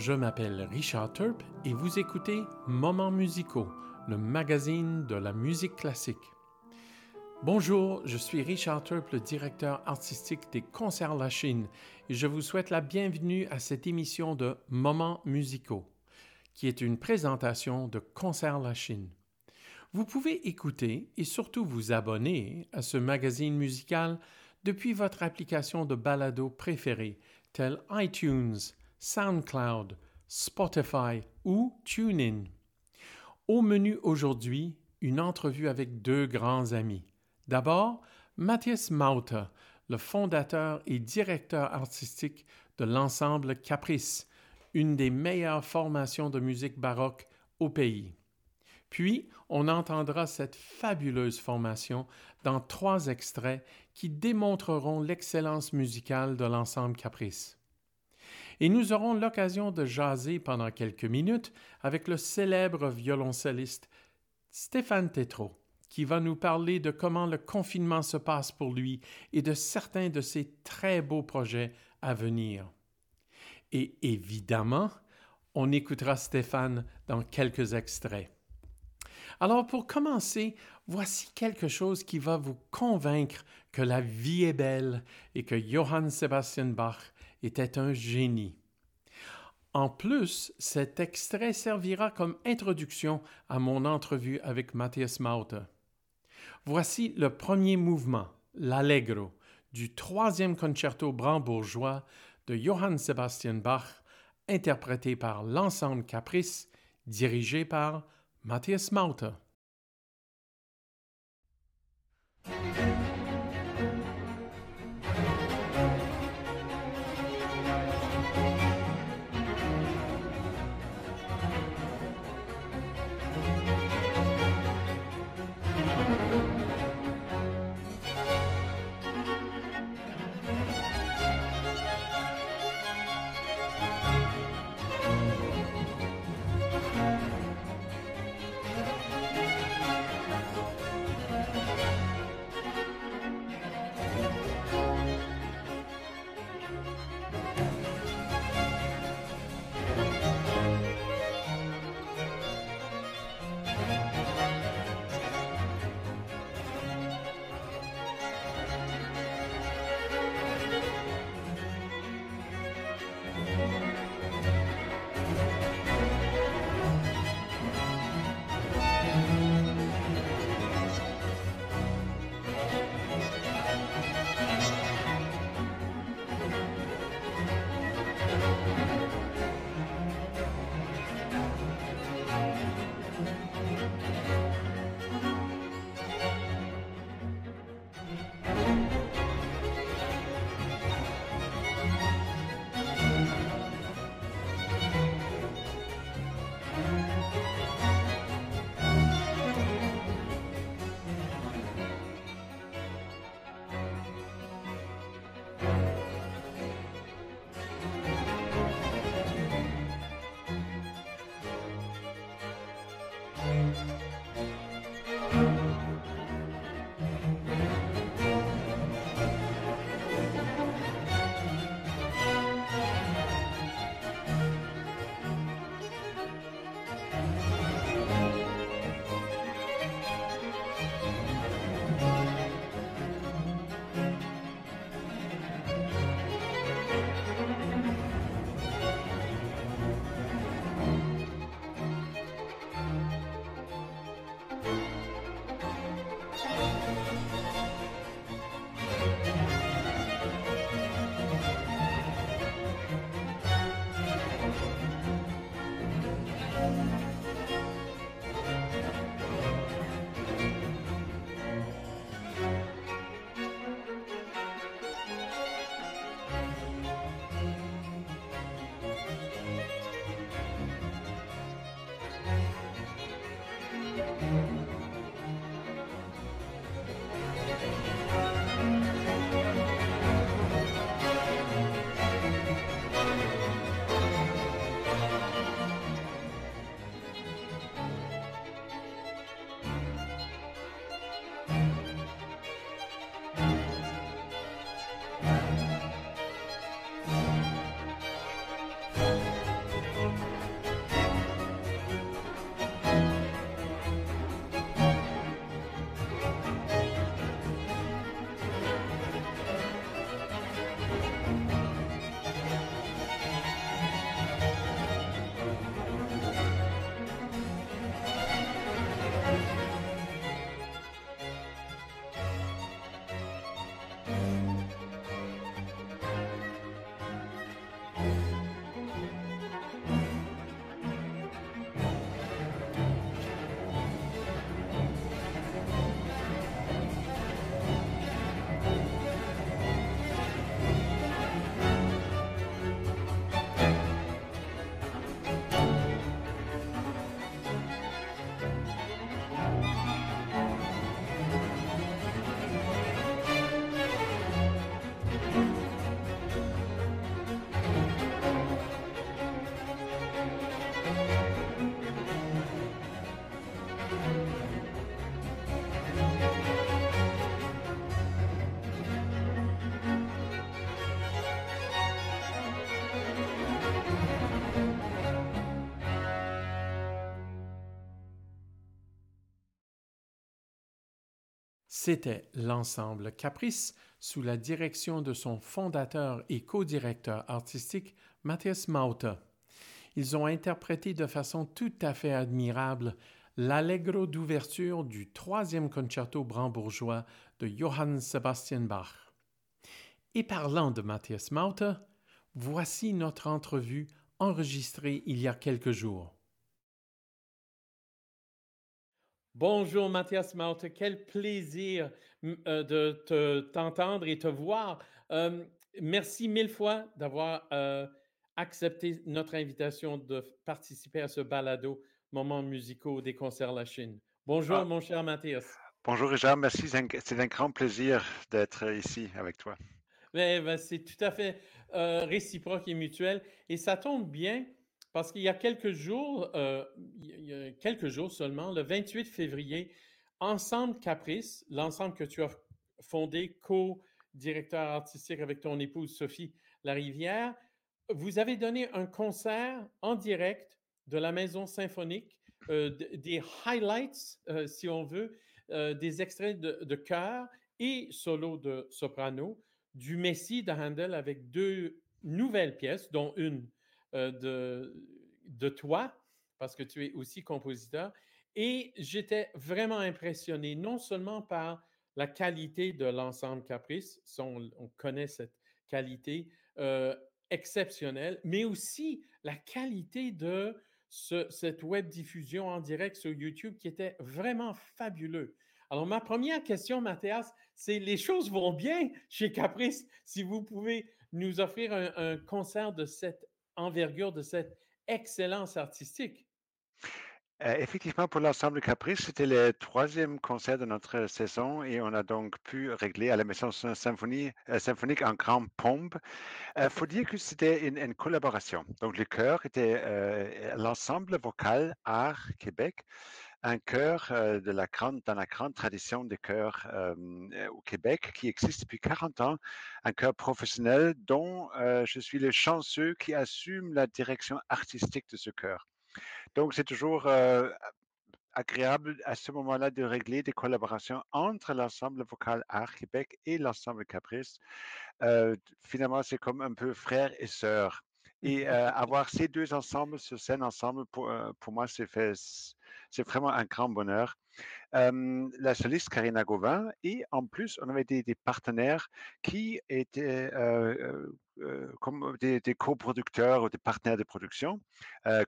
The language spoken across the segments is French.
Je m'appelle Richard Turp et vous écoutez Moments musicaux, le magazine de la musique classique. Bonjour, je suis Richard Turp, le directeur artistique des Concerts La Chine, et je vous souhaite la bienvenue à cette émission de Moments musicaux, qui est une présentation de Concerts La Chine. Vous pouvez écouter et surtout vous abonner à ce magazine musical depuis votre application de balado préférée, telle iTunes, SoundCloud, Spotify ou TuneIn. Au menu aujourd'hui, une entrevue avec deux grands amis. D'abord, Matthias Mauter, le fondateur et directeur artistique de l'ensemble Caprice, une des meilleures formations de musique baroque au pays. Puis, on entendra cette fabuleuse formation dans trois extraits qui démontreront l'excellence musicale de l'ensemble Caprice. Et nous aurons l'occasion de jaser pendant quelques minutes avec le célèbre violoncelliste Stéphane Tétrault, qui va nous parler de comment le confinement se passe pour lui et de certains de ses très beaux projets à venir. Et évidemment, on écoutera Stéphane dans quelques extraits. Alors pour commencer, voici quelque chose qui va vous convaincre que la vie est belle et que Johann Sebastian Bach était un génie. En plus, cet extrait servira comme introduction à mon entrevue avec Matthias Mauter. Voici le premier mouvement, l'Allegro, du troisième concerto brandebourgeois de Johann Sebastian Bach, interprété par l'ensemble Caprice, dirigé par Matthias Mauter. C'était l'ensemble Caprice sous la direction de son fondateur et co-directeur artistique Matthias Mauter. Ils ont interprété de façon tout à fait admirable l'allegro d'ouverture du troisième concerto brandebourgeois de Johann Sebastian Bach. Et parlant de Matthias Mauter, voici notre entrevue enregistrée il y a quelques jours. Bonjour Mathias Maute, quel plaisir euh, de t'entendre et te voir. Euh, merci mille fois d'avoir euh, accepté notre invitation de participer à ce balado Moments musicaux des concerts La Chine. Bonjour ah. mon cher Mathias. Bonjour Richard, merci, c'est un, grand plaisir d'être ici avec toi. Ben, ben, c'est tout à fait réciproque et mutuel et ça tombe bien parce qu'il y a quelques jours, euh, quelques jours seulement, le 28 février, Ensemble Caprice, l'ensemble que tu as fondé, co-directeur artistique avec ton épouse Sophie Larivière, vous avez donné un concert en direct de la Maison symphonique, euh, des highlights, euh, si on veut, des extraits de, de chœur et solo de soprano du Messie de Handel avec deux nouvelles pièces, dont une de, de toi, parce que tu es aussi compositeur. Et j'étais vraiment impressionné, non seulement par la qualité de l'ensemble Caprice, on, on, connaît cette qualité euh, exceptionnelle, mais aussi la qualité de cette web diffusion en direct sur YouTube qui était vraiment fabuleux. Alors, ma première question, Mathias, c'est les choses vont bien chez Caprice. Si vous pouvez nous offrir un, un concert de cette envergure de cette excellence artistique. Euh, effectivement, pour l'ensemble Caprice, c'était le troisième concert de notre saison et on a donc pu régler à la Maison symphonie, euh, symphonique en grande pompe. Il euh, faut dire que c'était une, collaboration. Donc, le chœur était l'ensemble vocal Art Québec un chœur euh, dans la grande tradition des chœurs euh, au Québec qui existe depuis 40 ans, un chœur professionnel dont euh, je suis le chanceux qui assume la direction artistique de ce chœur. Donc c'est toujours agréable à ce moment-là de régler des collaborations entre l'ensemble vocal Art Québec et l'ensemble Caprice. finalement, c'est comme un peu frère et sœur. Et avoir ces deux ensembles sur scène ensemble, pour, pour moi, c'est vraiment un grand bonheur. la soliste Karina Gauvin et en plus, on avait des, partenaires qui étaient comme des, coproducteurs ou des partenaires de production,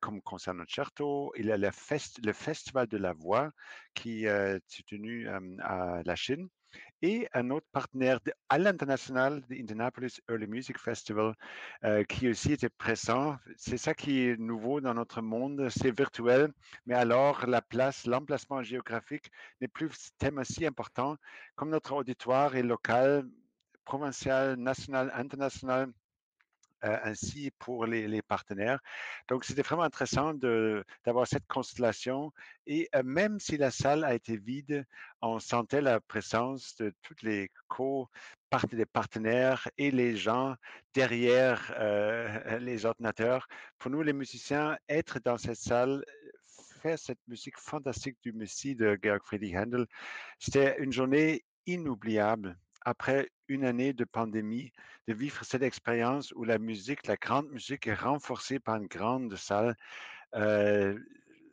comme Concert Concerto. Il y a le, fest, le Festival de la Voix qui s'est tenu à la Chine et un autre partenaire à l'international, l'Indianapolis Early Music Festival, euh, qui aussi était présent. C'est ça qui est nouveau dans notre monde, c'est virtuel, mais alors la place, l'emplacement géographique n'est plus thème aussi important comme notre auditoire est local, provincial, national, international ainsi pour les, partenaires. Donc, c'était vraiment intéressant d'avoir cette constellation. Et euh, même si la salle a été vide, on sentait la présence de toutes les co des partenaires et les gens derrière euh, les ordinateurs. Pour nous, les musiciens, être dans cette salle, faire cette musique fantastique du Messie de Georg Friedrich Handel, c'était une journée inoubliable après une année de pandémie, de vivre cette expérience où la musique, la grande musique est renforcée par une grande salle. Euh,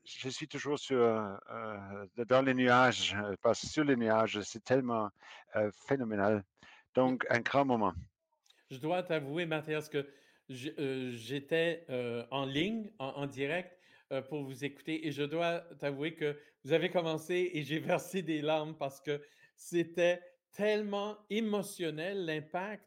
je suis toujours sur, euh, dans les nuages, euh, pas sur les nuages, c'est tellement phénoménal. Donc, un grand moment. Je dois t'avouer, Mathias, que j'étais en ligne, en direct, pour vous écouter et je dois t'avouer que vous avez commencé et j'ai versé des larmes parce que c'était tellement émotionnel l'impact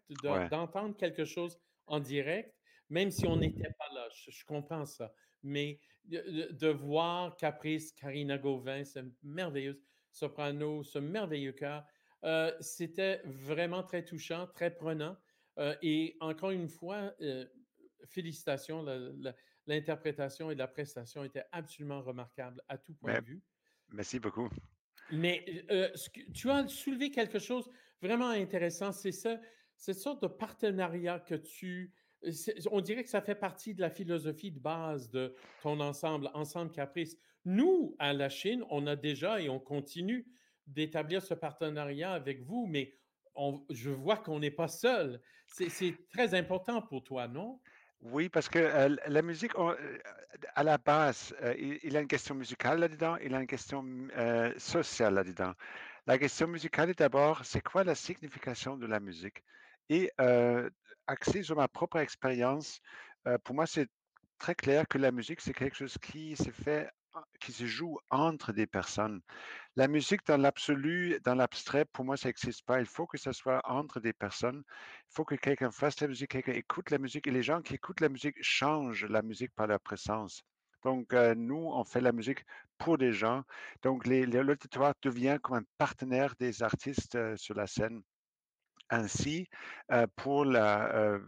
d'entendre quelque chose en direct, même si on n'était pas là. Je, comprends ça. Mais de, voir Caprice, Karina Gauvin, ce merveilleux soprano, ce merveilleux cœur, euh, c'était vraiment très touchant, très prenant. Euh, et encore une fois, euh, félicitations, l'interprétation et la prestation étaient absolument remarquables à tout point de vue. Merci beaucoup. Mais euh, tu as soulevé quelque chose vraiment intéressant, c'est ça, cette sorte de partenariat que tu... On dirait que ça fait partie de la philosophie de base de ton ensemble, Ensemble Caprice. Nous, à la Chine, on a déjà et on continue d'établir ce partenariat avec vous, mais je vois qu'on n'est pas seul. C'est très important pour toi, non? Oui, parce que la musique, à la base, il, y a une question musicale là-dedans, il y a une question euh, sociale là-dedans. La question musicale est d'abord, c'est quoi la signification de la musique? Et euh, axé sur ma propre expérience, pour moi, c'est très clair que la musique, c'est quelque chose qui se fait, qui se joue entre des personnes. La musique dans l'absolu, dans l'abstrait, pour moi, ça n'existe pas. Il faut que ça soit entre des personnes. Il faut que quelqu'un fasse la musique, quelqu'un écoute la musique et les gens qui écoutent la musique changent la musique par leur présence. Donc, euh, nous, on fait la musique pour des gens. Donc, l'auditoire devient comme un partenaire des artistes euh, sur la scène. Ainsi, euh, pour la,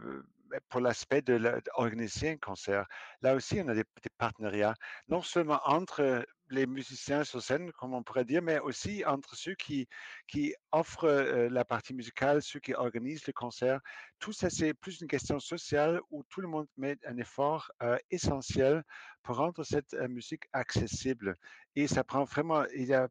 pour l'aspect de d'organiser un concert, là aussi, on a des, partenariats, non seulement entre les musiciens sur scène, comme on pourrait dire, mais aussi entre ceux qui, qui offrent euh, la partie musicale, ceux qui organisent le concert. Tout ça, c'est plus une question sociale où tout le monde met un effort euh, essentiel pour rendre cette euh, musique accessible. Et ça prend vraiment, il a,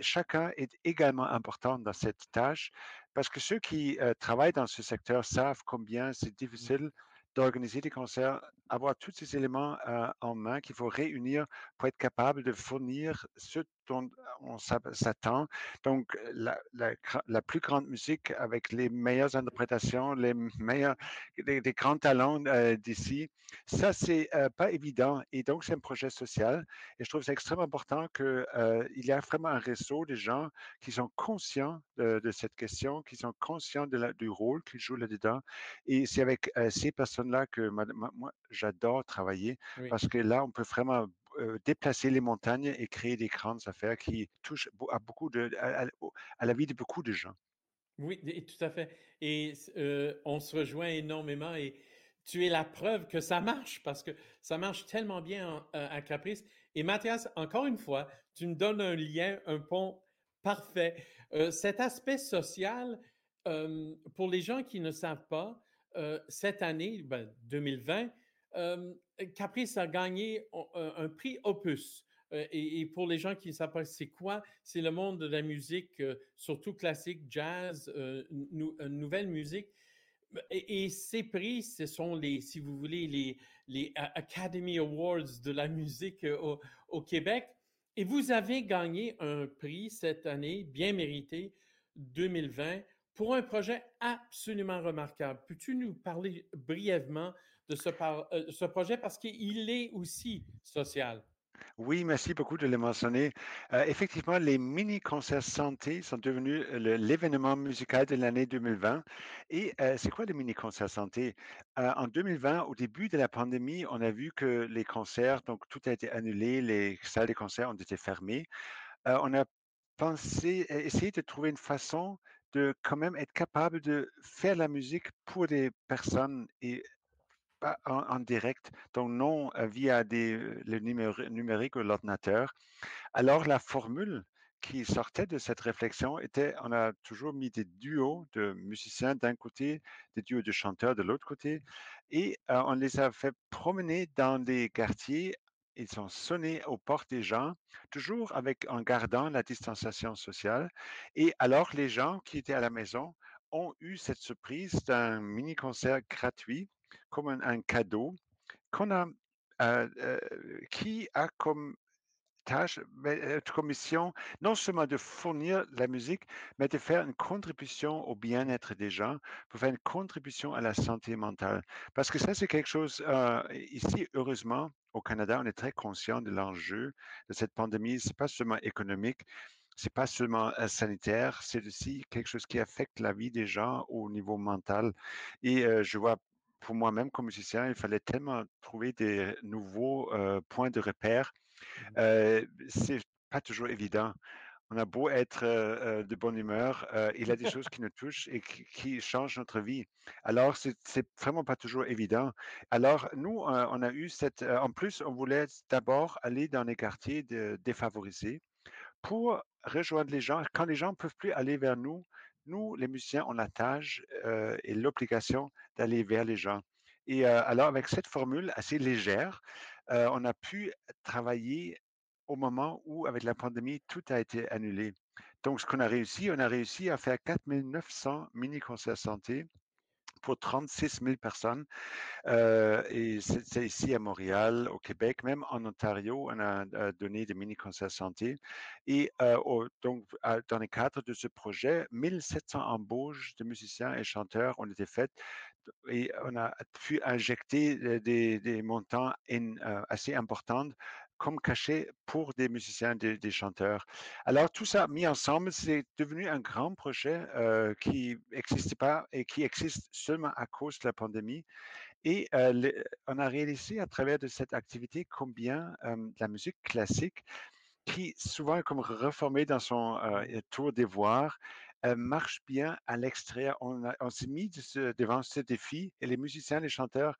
chacun est également important dans cette tâche parce que ceux qui euh, travaillent dans ce secteur savent combien c'est Mmh. difficile d'organiser des concerts, avoir tous ces éléments euh, en main qu'il faut réunir pour être capable de fournir ce on s'a- s'attend. Donc, la, la gra- la plus grande musique avec les meilleures interprétations, les meilleurs, des, des grands talents euh, d'ici, ça, c'est euh, pas évident. Et donc, c'est un projet social. Et je trouve c'est extrêmement important qu'il euh, y a vraiment un réseau de gens qui sont conscients de, de cette question, qui sont conscients de la- du rôle qu'ils jouent là-dedans. Et c'est avec euh, ces personnes-là que ma- ma- moi, j'adore travailler Oui. parce que là, on peut vraiment euh, déplacer les montagnes et créer des grandes affaires qui touchent à, beaucoup de, à, la vie de beaucoup de gens. Oui, tout à fait. Et euh, on se rejoint énormément et tu es la preuve que ça marche parce que ça marche tellement bien en- euh, à Caprice. Et Mathias, encore une fois, tu me donnes un lien, un pont parfait. Cet aspect social, pour les gens qui ne savent pas, cette année, ben, 2020, euh, Caprice a gagné un, prix Opus. Et, pour les gens qui ne savent pas c'est quoi, c'est le monde de la musique, surtout classique, jazz, nou nouvelle musique. Et, ces prix, ce sont les, si vous voulez, les, les Academy Awards de la musique au, au, Québec. Et vous avez gagné un prix cette année, bien mérité, 2020, pour un projet absolument remarquable. Peux-tu nous parler brièvement de ce, euh, projet parce qu'il est aussi social? Oui, merci beaucoup de le mentionner. Euh, effectivement, les mini-concerts santé sont devenus le- l'événement musical de l'année 2020. Et euh, c'est quoi les mini-concerts santé? Euh, en 2020, au début de la pandémie, on a vu que les concerts, donc tout a été annulé, les salles de concert ont été fermées. Euh, on a pensé, euh, essayé de trouver une façon de quand même être capable de faire la musique pour des personnes et pas en, direct, donc non euh, via des, le numéri- numérique ou l'ordinateur. Alors, la formule qui sortait de cette réflexion était, on a toujours mis des duos de musiciens d'un côté, des duos de chanteurs de l'autre côté, et euh, on les a fait promener dans des quartiers. Ils ont sonné aux portes des gens, toujours avec, en gardant la distanciation sociale. Et alors, les gens qui étaient à la maison ont eu cette surprise d'un mini-concert gratuit, comme un, cadeau, qu'on a, euh, euh, qui a comme tâche, mais, commission, non seulement de fournir la musique, mais de faire une contribution au bien-être des gens, pour faire une contribution à la santé mentale. Parce que ça, c'est quelque chose, euh, ici, heureusement, au Canada, on est très conscient de l'enjeu de cette pandémie. C'est pas seulement économique, c'est pas seulement sanitaire, c'est aussi quelque chose qui affecte la vie des gens au niveau mental. Et je vois pour moi-même comme musicien, il fallait tellement trouver des nouveaux euh, points de repère euh, c'est pas toujours évident. On a beau être euh, de bonne humeur, il y a des choses qui nous touchent et qui, qui changent notre vie. Alors, c'est c'est vraiment pas toujours évident. Alors, nous, on a eu cette. en plus, on voulait d'abord aller dans les quartiers de- défavorisés pour rejoindre les gens. Quand les gens ne peuvent plus aller vers nous, nous, les musiciens, on a tâche euh, et l'obligation d'aller vers les gens. Et euh, alors, avec cette formule assez légère, euh, on a pu travailler au moment où, avec la pandémie, tout a été annulé. Donc, ce qu'on a réussi, on a réussi à faire 4900 mini-concerts santé pour 36 000 personnes. Euh, et c'est ici à Montréal, au Québec, même en Ontario, on a donné des mini-concerts santé. Et euh, donc, dans le cadre de ce projet, 1700 embauches de musiciens et chanteurs ont été faites et on a pu injecter des, montants euh, assez importants comme cachet pour des musiciens, des, des, chanteurs. Alors tout ça mis ensemble, c'est devenu un grand projet euh, qui n'existait pas et qui existe seulement à cause de la pandémie. Et euh, on a réalisé à travers de cette activité combien euh, la musique classique, qui souvent est comme reformée dans son tour d'ivoire, marche bien à l'extérieur. On, on s'est mis devant ce défi et les musiciens, les chanteurs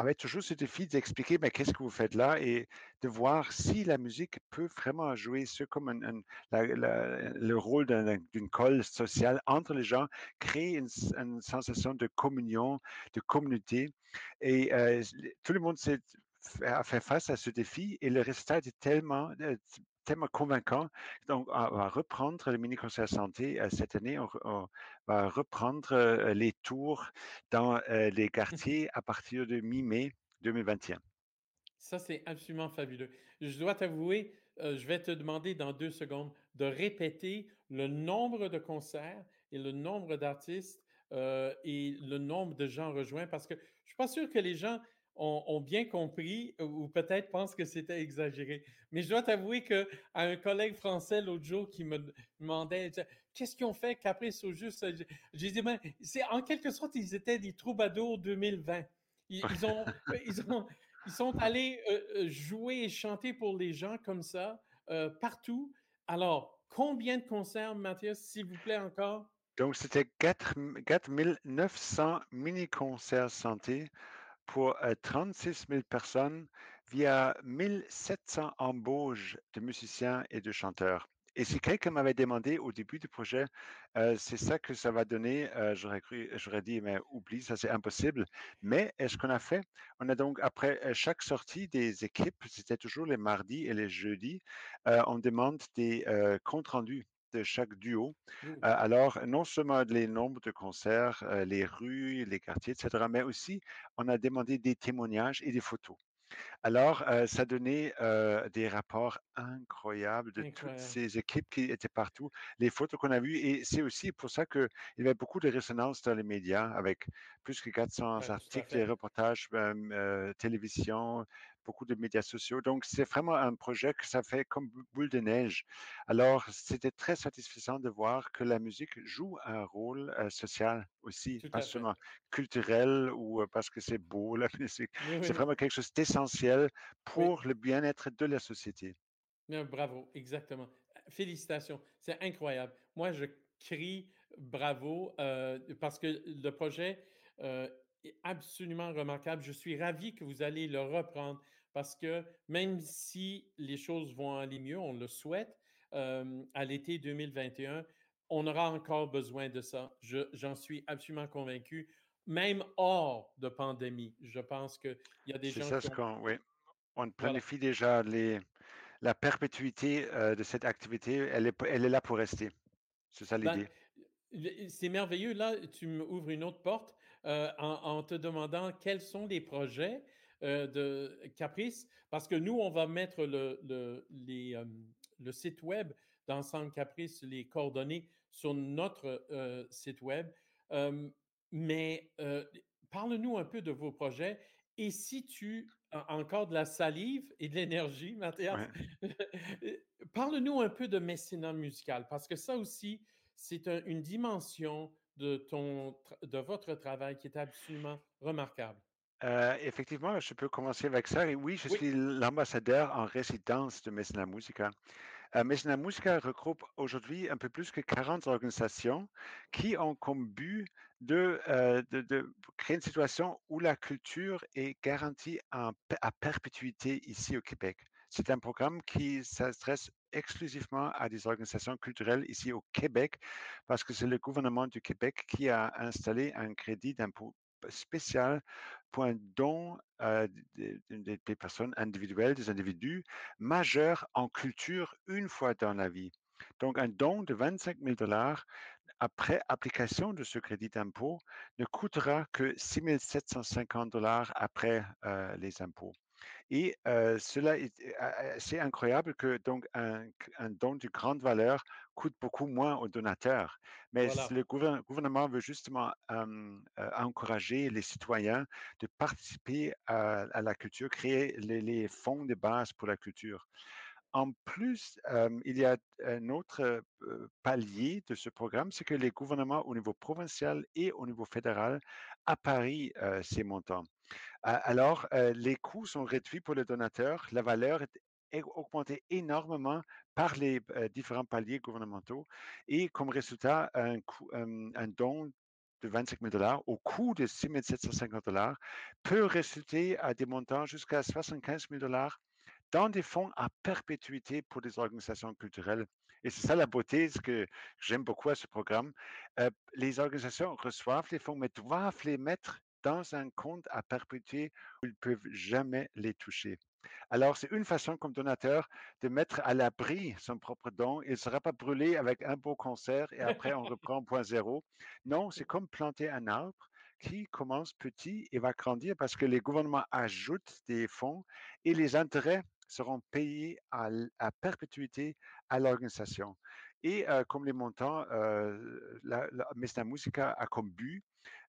avait toujours ce défi d'expliquer mais qu'est-ce que vous faites là? Et de voir si la musique peut vraiment jouer ce comme le rôle d'une colle sociale entre les gens, créer une, sensation de communion, de communauté. Et euh, tout le monde a fait face à ce défi et le résultat est tellement euh, tellement convaincant. Donc, on va reprendre le mini-concert santé euh, cette année. On, va reprendre euh, les tours dans euh, les quartiers à partir de mi-mai 2021. Ça, c'est absolument fabuleux. Je dois t'avouer, je vais te demander dans deux secondes de répéter le nombre de concerts et le nombre d'artistes et le nombre de gens rejoints parce que je ne suis pas sûr que les gens ont, bien compris ou peut-être pensent que c'était exagéré. Mais je dois t'avouer qu'à un collègue français l'autre jour qui me demandait qu'est-ce qu'ils ont fait Caprice au juste, j'ai dit ben, c'est en quelque sorte ils étaient des troubadours 2020. Ils, ont, ils, ont, ils sont allés euh, euh, jouer et chanter pour les gens comme ça euh, partout. Alors, combien de concerts, Mathias, s'il vous plaît encore? Donc, c'était 4900 mini-concerts santé pour 36 000 personnes via 1700 embauches de musiciens et de chanteurs. Et si quelqu'un m'avait demandé au début du projet, c'est ça que ça va donner, j'aurais j'aurais dit, mais oublie, ça c'est impossible. Mais ce qu'on a fait, on a donc, après chaque sortie des équipes, c'était toujours les mardis et les jeudis, on demande des comptes rendus de chaque duo. Mmh. Euh, alors, non seulement les nombres de concerts, euh, les rues, les quartiers, etc., mais aussi on a demandé des témoignages et des photos. Alors, euh, ça donnait des rapports incroyables de toutes ces équipes qui étaient partout, les photos qu'on a vues. Et c'est aussi pour ça qu'il y avait beaucoup de résonance dans les médias avec plus que 400 articles, des reportages, télévision, beaucoup de médias sociaux. Donc, c'est vraiment un projet que ça fait comme boule de neige. Alors, c'était très satisfaisant de voir que la musique joue un rôle social aussi, pas seulement culturel ou parce que c'est beau, la musique. c'est vraiment quelque chose d'essentiel pour le bien-être de la société. bravo, exactement. Félicitations, c'est incroyable. Moi, je crie bravo parce que le projet absolument remarquable. Je suis ravi que vous allez le reprendre parce que même si les choses vont aller mieux, on le souhaite, à l'été 2021, on aura encore besoin de ça. J'en suis absolument convaincu, même hors de pandémie. Je pense qu'il y a des gens. C'est ça ce qu'on. Oui. On planifie déjà les, la perpétuité de cette activité. Elle est, elle est là pour rester. C'est ça ben, l'idée. C'est merveilleux. Là, tu m'ouvres une autre porte euh, en, te demandant quels sont les projets euh, de Caprice, parce que nous, on va mettre le, le, les, euh, le site web d'Ensemble Caprice, les coordonnées sur notre site web. mais parle-nous un peu de vos projets et si tu as encore de la salive et de l'énergie, Mathias, parle-nous un peu de mécénat musical, parce que ça aussi, c'est une dimension de, ton, de votre travail qui est absolument remarquable. Euh, effectivement, je peux commencer avec ça. Et oui, je suis l'ambassadeur en résidence de Messina Musica. Euh, Messina Musica regroupe aujourd'hui un peu plus que 40 organisations qui ont comme but de, euh, de, créer une situation où la culture est garantie à perpétuité ici au Québec. C'est un programme qui s'adresse exclusivement à des organisations culturelles ici au Québec, parce que c'est le gouvernement du Québec qui a installé un crédit d'impôt spécial pour un don euh, des, personnes individuelles, des individus majeurs en culture une fois dans la vie. Donc, un don de 25 000 dollars après application de ce crédit d'impôt ne coûtera que 6 750 dollars après euh, les impôts. Et euh, cela, c'est incroyable que donc un, un, don de grande valeur coûte beaucoup moins aux donateurs. Mais Voilà. le gouvernement veut justement euh, euh, encourager les citoyens de participer à, à la culture, créer les, les, fonds de base pour la culture. En plus, il y a un autre palier de ce programme, c'est que les gouvernements au niveau provincial et au niveau fédéral apparient ces montants. Alors, les coûts sont réduits pour le donateur, la valeur est augmentée énormément par les différents paliers gouvernementaux et comme résultat, un, don de 25 000 dollars au coût de 6 750 dollars peut résulter à des montants jusqu'à 75 000 dollars dans des fonds à perpétuité pour des organisations culturelles. Et c'est ça la beauté, ce que j'aime beaucoup à ce programme. Les organisations reçoivent les fonds, mais doivent les mettre dans un compte à perpétuité où ils ne peuvent jamais les toucher. Alors, c'est une façon comme donateur de mettre à l'abri son propre don. Il ne sera pas brûlé avec un beau concert et après on reprend point zéro. Non, c'est comme planter un arbre qui commence petit et va grandir parce que les gouvernements ajoutent des fonds et les intérêts seront payés à, à perpétuité à l'organisation. Et euh, comme les montants, euh, la, la Musica a comme but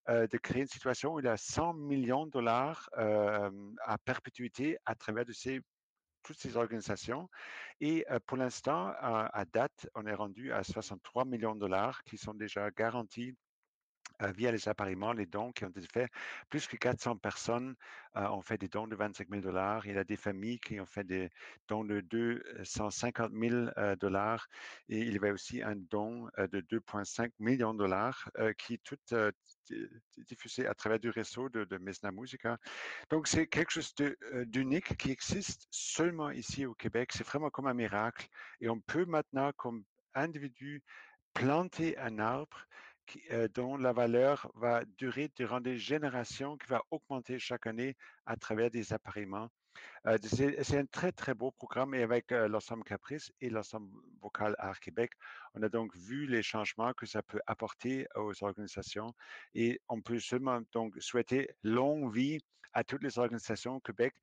euh, de créer une situation où il a 100 millions de dollars euh, à perpétuité à travers ces, toutes ces organisations. Et euh, pour l'instant, à date, on est rendu à 63 millions de dollars qui sont déjà garantis via les appareillements, les dons qui ont été faits. Plus que 400 personnes euh, ont fait des dons de 25 000 dollars. Il y a des familles qui ont fait des dons de 250 000 euh, dollars. Et il y avait aussi un don euh, de 2,5 millions de dollars euh, qui tout euh, diffusé à travers du réseau de, de Mesna Musica. Donc, c'est quelque chose d'unique qui existe seulement ici au Québec. C'est vraiment comme un miracle. Et on peut maintenant, comme individu, planter un arbre euh, dont la valeur va durer durant des générations, qui va augmenter chaque année à travers des appareillements. Euh, c'est un très, très beau programme et avec euh, l'ensemble Caprice et l'ensemble vocal Art Québec, on a donc vu les changements que ça peut apporter aux organisations et on peut seulement donc souhaiter longue vie à toutes les organisations au Québec.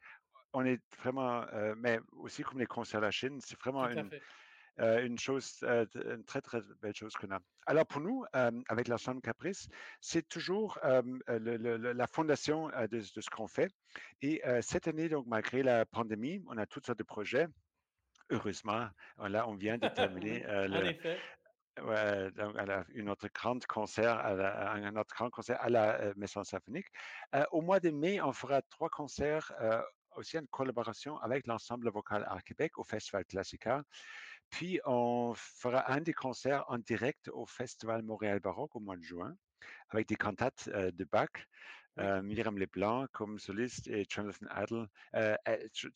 On est vraiment, euh, mais aussi comme les concerts à la Chine, c'est vraiment une. Euh, une chose, euh, une très, très belle chose qu'on a. Alors pour nous, euh, avec l'ensemble Caprice, c'est toujours euh, le, le, la fondation euh, de, de, ce qu'on fait. Et euh, cette année, donc malgré la pandémie, on a toutes sortes de projets. Heureusement, là, on vient de terminer euh, en le, effet. À la, une autre grande concert, à la, un autre grand concert à la euh, Maison Symphonique. Euh, au mois de mai, on fera trois concerts euh, aussi en collaboration avec l'ensemble vocal Art Québec au Festival Classica. Puis, on fera un des concerts en direct au Festival Montréal Baroque au mois de juin avec des cantates euh, de Bach. Euh, Myriam Leblanc comme soliste et Jonathan, Adel, euh,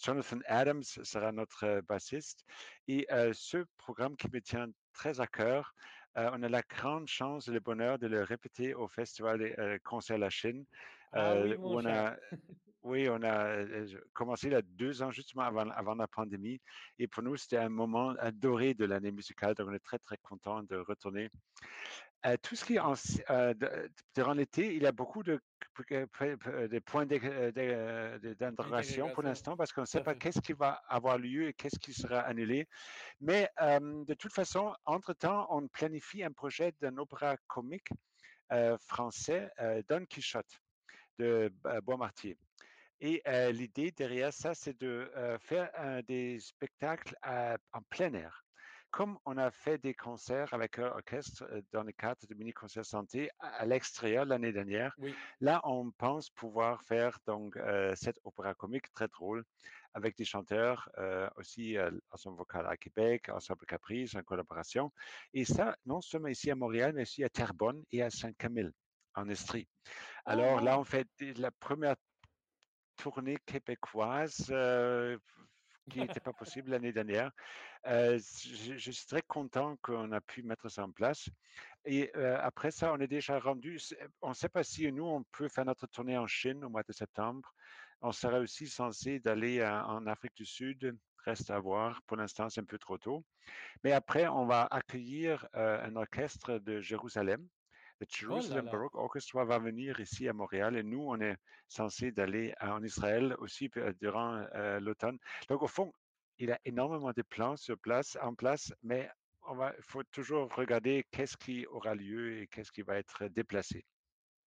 Jonathan Adams sera notre bassiste. Et ce programme qui me tient très à cœur, on a la grande chance et le bonheur de le répéter au Festival des concerts La Chine, Ah oui, où on cher. a oui, on a commencé il y a deux ans, justement avant, avant la pandémie. Et pour nous, c'était un moment adoré de l'année musicale. Donc, on est très, très content de retourner. Euh, tout ce qui est en, euh, durant l'été, il y a beaucoup de, de points d'interrogation pour l'instant parce qu'on ne sait pas qu'est-ce qui va avoir lieu et qu'est-ce qui sera annulé. Mais euh, de toute façon, entre-temps, on planifie un projet d'un opéra comique euh, français, euh, Don Quichotte de euh, Boismartier. Et euh, l'idée derrière ça, c'est de euh, faire des spectacles à, en plein air. Comme on a fait des concerts avec l'orchestre dans le cadre de mini-concerts santé à, à l'extérieur l'année dernière, Oui. là, on pense pouvoir faire donc euh, cet opéra comique très drôle avec des chanteurs aussi ensemble vocal à Québec, ensemble Caprice en collaboration. Et ça, non seulement ici à Montréal, mais aussi à Terrebonne et à Saint-Camille en Estrie. Alors là, wow. on fait la première tournée québécoise euh, qui n'était pas possible l'année dernière. Euh, je, je, suis très content qu'on a pu mettre ça en place. Et euh, après ça, on est déjà rendu. On ne sait pas si nous, on peut faire notre tournée en Chine au mois de septembre. On serait aussi censé d'aller en Afrique du Sud. Reste à voir. Pour l'instant, c'est un peu trop tôt. Mais après, on va accueillir euh, un orchestre de Jérusalem le oh Jerusalem Baroque Orchestra va venir ici à Montréal et nous, on est censé d'aller en Israël aussi euh, durant euh, l'automne. Donc, au fond, il y a énormément de plans sur place, en place, mais on va, il faut toujours regarder qu'est-ce qui aura lieu et qu'est-ce qui va être déplacé.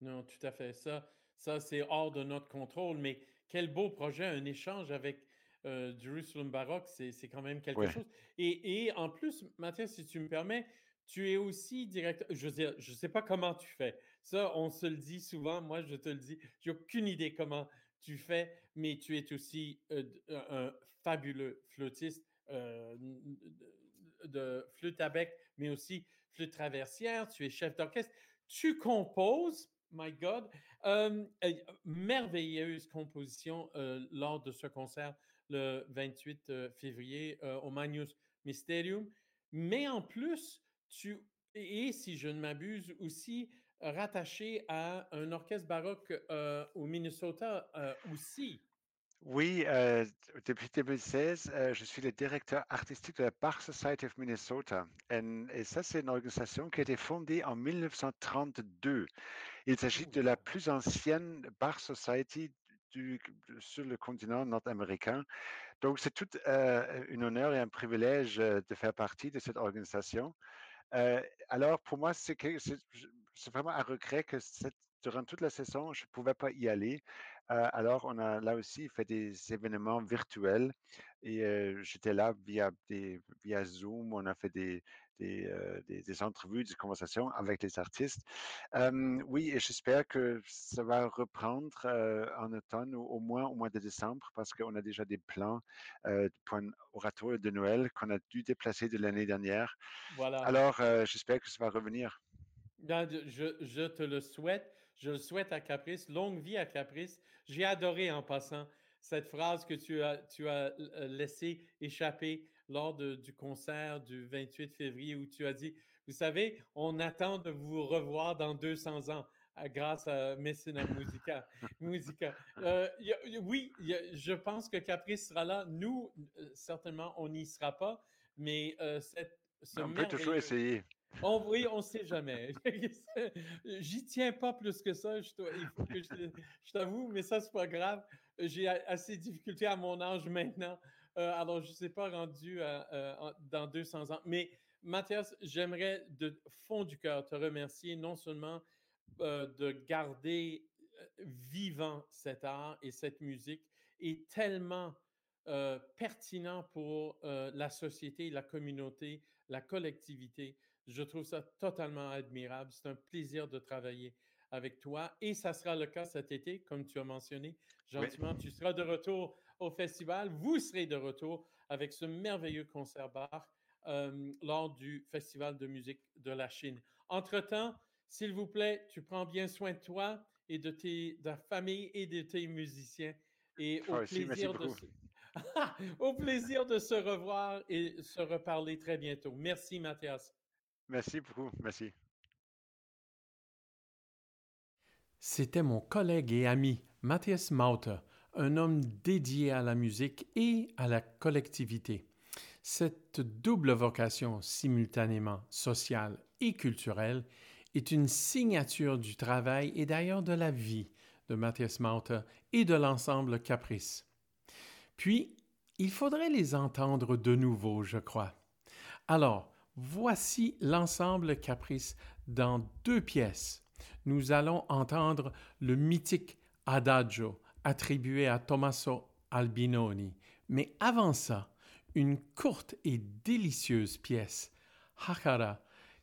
Non, tout à fait. Ça, ça c'est hors de notre contrôle, mais quel beau projet, un échange avec euh, Jerusalem Baroque, c'est quand même quelque chose. Et, et, en plus, Mathias, si tu me permets, tu es aussi directeur. Je je ne sais pas comment tu fais. Ça, on se le dit souvent. Moi, je te le dis. J'ai aucune idée comment tu fais, mais tu es aussi un fabuleux flûtiste de flûte à bec, mais aussi flûte traversière. Tu es chef d'orchestre. Tu composes. My God, euh, merveilleuse composition lors de ce concert le 28 février au Magnus Mysterium. Mais en plus, tu es, si je ne m'abuse, aussi rattaché à un orchestre baroque euh, au Minnesota euh, aussi. Oui, euh, depuis 2016, je suis le directeur artistique de la Bar Society of Minnesota. Et, ça, c'est une organisation qui a été fondée en 1932. Il s'agit de la plus ancienne Bar Society du, sur le continent nord-américain. Donc, c'est tout un honneur et un privilège de faire partie de cette organisation. Euh, alors, pour moi, c'est vraiment un regret que durant toute la saison, je ne pouvais pas y aller. Euh, alors, on a là aussi fait des événements virtuels et euh, j'étais là via, Zoom. On a fait des, des, des, entrevues, des conversations avec les artistes. oui, et j'espère que ça va reprendre en automne ou au moins au mois de décembre parce qu'on a déjà des plans pour un oratoire de Noël qu'on a dû déplacer de l'année dernière. Voilà. Alors, j'espère que ça va revenir. Je, je, te le souhaite. Je le souhaite à Caprice. Longue vie à Caprice. J'ai adoré en passant cette phrase que tu as, tu as euh, laissée échapper lors du concert du 28 février où tu as dit, vous savez, on attend de vous revoir dans 200 ans grâce à Messina Musica. Musica. Euh, oui, je pense que Caprice sera là. Nous, euh, certainement, on n'y sera pas, mais cette, ce on peut toujours essayer. On, oui, on ne sait jamais. J'y tiens pas plus que ça, je, il faut que je, t'avoue, mais ça, c'est pas grave. J'ai assez de difficultés à mon âge maintenant. Euh, alors, je ne sais pas rendu euh, dans 200 ans. Mais Mathias, j'aimerais de fond du cœur te remercier non seulement euh, de garder vivant cet art et cette musique et tellement pertinent pour la société, la communauté, la collectivité. Je trouve ça totalement admirable. C'est un plaisir de travailler avec toi et ça sera le cas cet été, comme tu as mentionné. Gentiment, tu seras de retour au festival. Vous serez de retour avec ce merveilleux concert bar euh, lors du Festival de musique de la Chine. Entre-temps, s'il vous plaît, tu prends bien soin de toi et de, tes, ta famille et de tes musiciens. Et au, plaisir de se... au plaisir de se revoir et se reparler très bientôt. Merci, Mathias. Merci beaucoup. Merci. C'était mon collègue et ami Matthias Mauter, un homme dédié à la musique et à la collectivité. Cette double vocation simultanément sociale et culturelle est une signature du travail et d'ailleurs de la vie de Matthias Mauter et de l'ensemble Caprice. Puis, il faudrait les entendre de nouveau, je crois. Alors, Voici l'ensemble Caprice dans deux pièces. Nous allons entendre le mythique Adagio attribué à Tommaso Albinoni. Mais avant ça, une courte et délicieuse pièce, Hakara,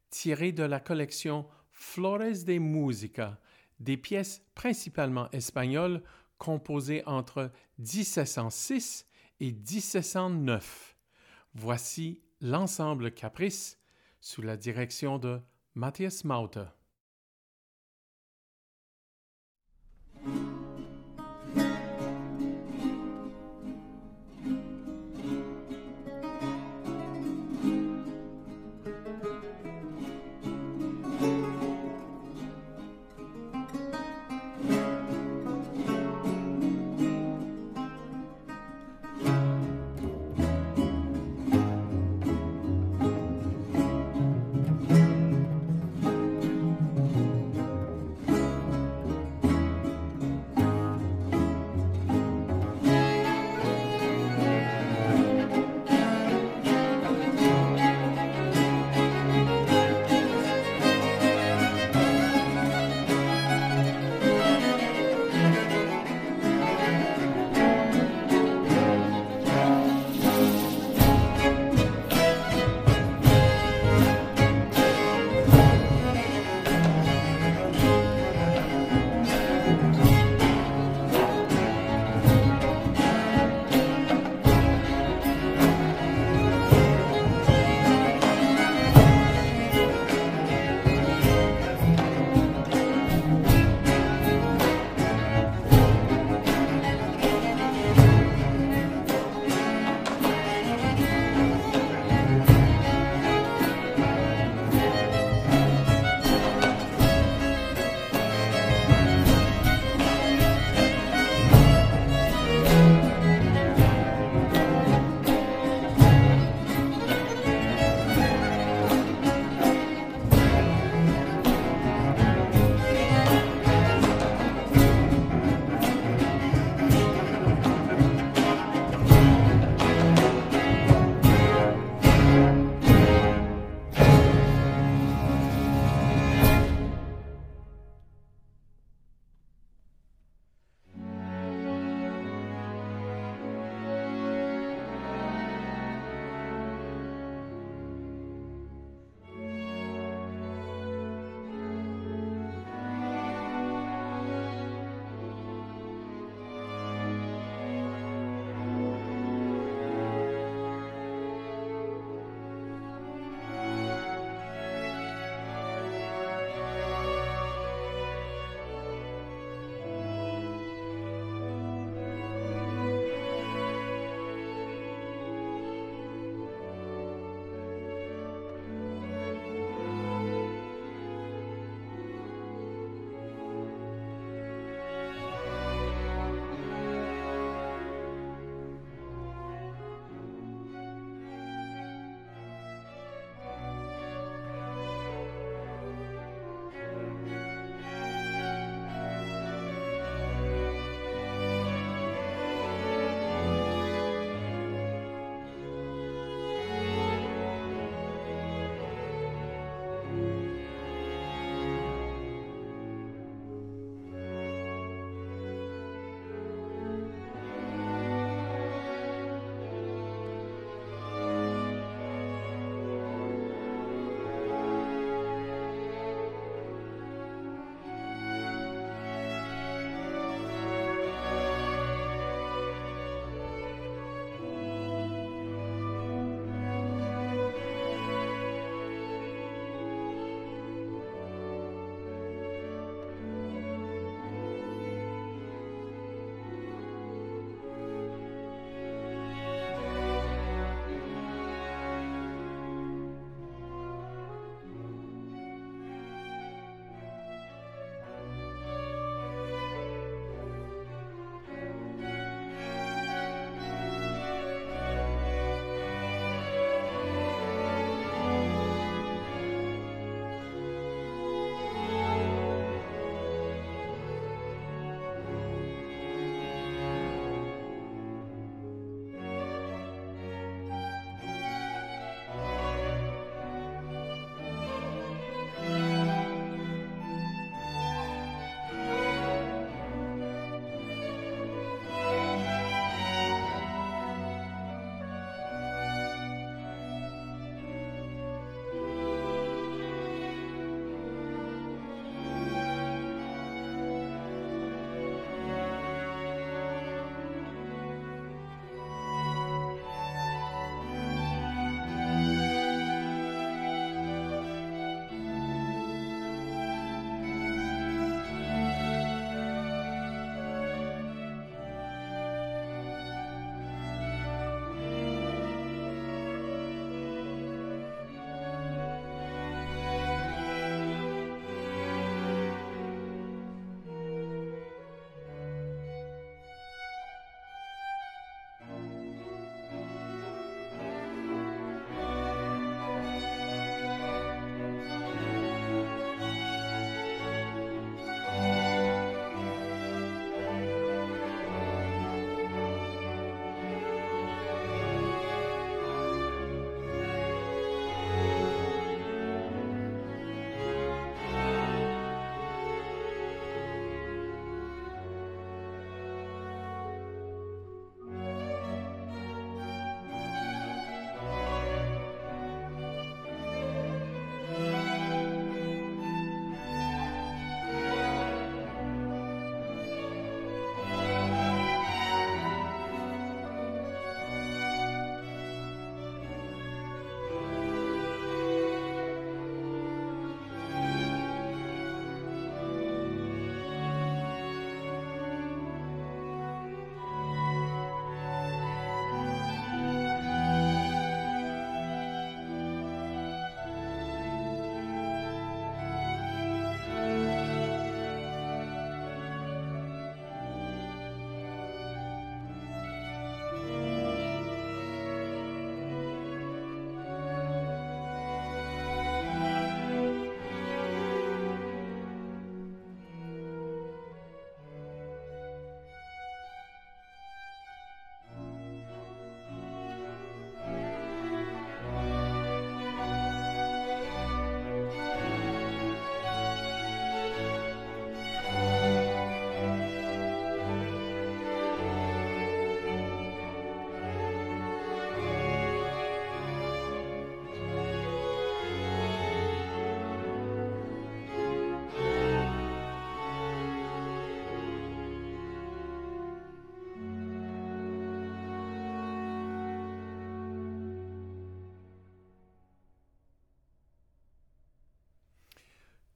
tirée de la collection Flores de Musica, des pièces principalement espagnoles composées entre 1706 et 1709. Voici l'ensemble Caprice sous la direction de Matthias Mauter.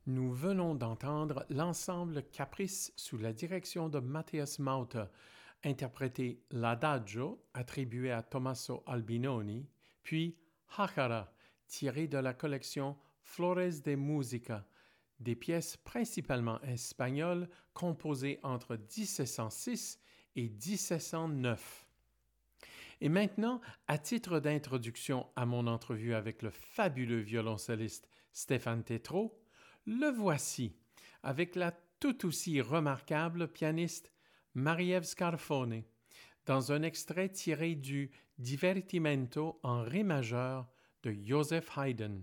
Nous venons d'entendre l'ensemble Caprice sous la direction de Matthias Mauter, interprété l'Adagio, attribué à Tommaso Albinoni, puis Hakara, tiré de la collection Flores de Musica, des pièces principalement espagnoles composées entre 1706 et 1709. Et maintenant, à titre d'introduction à mon entrevue avec le fabuleux violoncelliste Stéphane Tétrault, le voici avec la tout aussi remarquable pianiste Marie-Ève Scarfone dans un extrait tiré du Divertimento en Ré majeur de Joseph Haydn.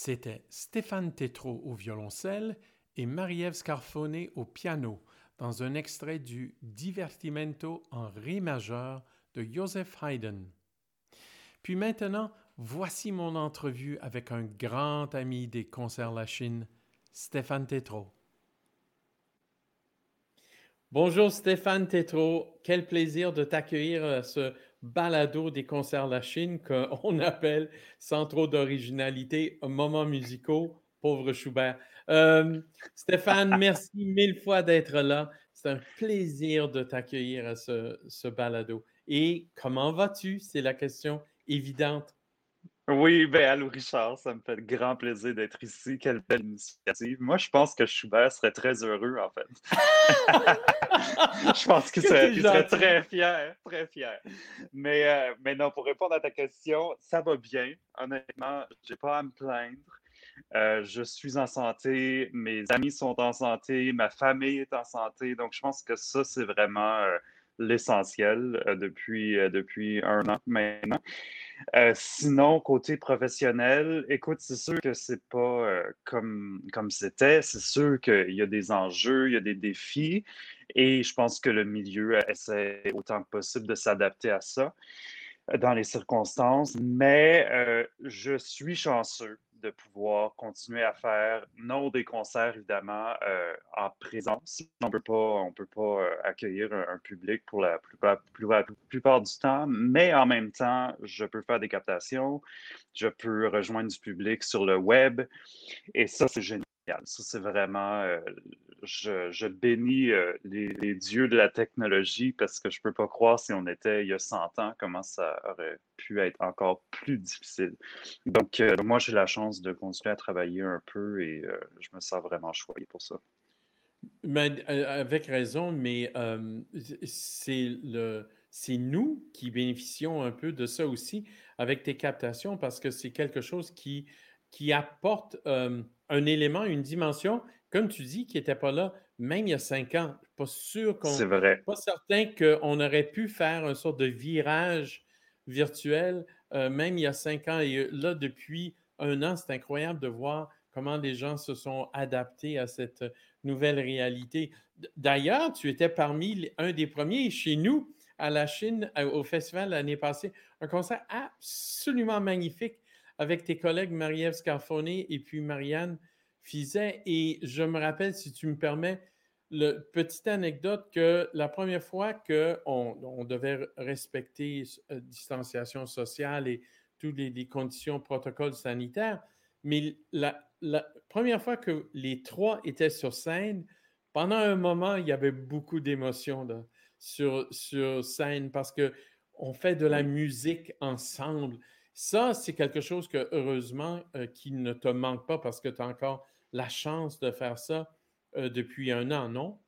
C'était Stéphane Tétrault au violoncelle et Marie-Ève Scarfone au piano dans un extrait du Divertimento en Ré majeur de Joseph Haydn. Puis maintenant, voici mon entrevue avec un grand ami des concerts La Chine, Stéphane Tétrault. Bonjour Stéphane Tétrault, quel plaisir de t'accueillir à ce balado des concerts La Chine qu'on appelle, sans trop d'originalité, moments musicaux, pauvre Schubert. Euh, Stéphane, merci mille fois d'être là. C'est un plaisir de t'accueillir à ce, ce balado. Et comment vas-tu? C'est la question évidente. Oui, ben allô Richard, ça me fait grand plaisir d'être ici. Quelle belle initiative. Moi, je pense que Schubert serait très heureux, en fait. je pense qu'il serait, très fier, très fier. Mais, euh, mais non, pour répondre à ta question, ça va bien. Honnêtement, j'ai pas à me plaindre. Euh, je suis en santé, mes amis sont en santé, ma famille est en santé. Donc, je pense que ça, c'est vraiment euh, l'essentiel depuis, depuis un an maintenant. Euh, sinon, côté professionnel, écoute, c'est sûr que c'est pas euh, comme comme c'était. C'est sûr qu'il y a des enjeux, il y a des défis, et je pense que le milieu essaie autant que possible de s'adapter à ça. dans les circonstances, mais je suis chanceux de pouvoir continuer à faire non des concerts, évidemment, euh, en présence. On peut pas, peut pas euh, accueillir un, public pour la plupart, du temps, mais en même temps, je peux faire des captations, je peux rejoindre du public sur le web, et ça, c'est génial. Ça, c'est vraiment euh, je, bénis euh, les, dieux de la technologie parce que je ne peux pas croire si on était il y a 100 ans, comment ça aurait pu être encore plus difficile. Donc, euh, moi, j'ai la chance de continuer à travailler un peu et je me sens vraiment choyé pour ça. Mais, avec raison, mais c'est nous qui bénéficions un peu de ça aussi avec tes captations parce que c'est quelque chose qui, qui apporte un élément, une dimension comme tu dis, qui n'était pas là, même il y a cinq ans. Je suis pas sûr qu'on. C'est vrai. Pas certain qu'on aurait pu faire un sorte de virage virtuel, euh, même il y a cinq ans. Et là, depuis un an, c'est incroyable de voir comment les gens se sont adaptés à cette nouvelle réalité. D'ailleurs, tu étais parmi un des premiers chez nous à la Chine, au festival l'année passée, un concert absolument magnifique avec tes collègues Marie-Ève Scarfone et puis Marianne et je me rappelle, si tu me permets, le petite anecdote que la première fois qu'on on devait respecter euh, distanciation sociale et toutes les, conditions, protocoles sanitaires, mais la, première fois que les trois étaient sur scène, pendant un moment, il y avait beaucoup d'émotions sur, sur scène parce qu'on fait de la musique ensemble. Ça, c'est quelque chose que, heureusement, euh, qui ne te manque pas parce que tu as encore la chance de faire ça depuis un an, non?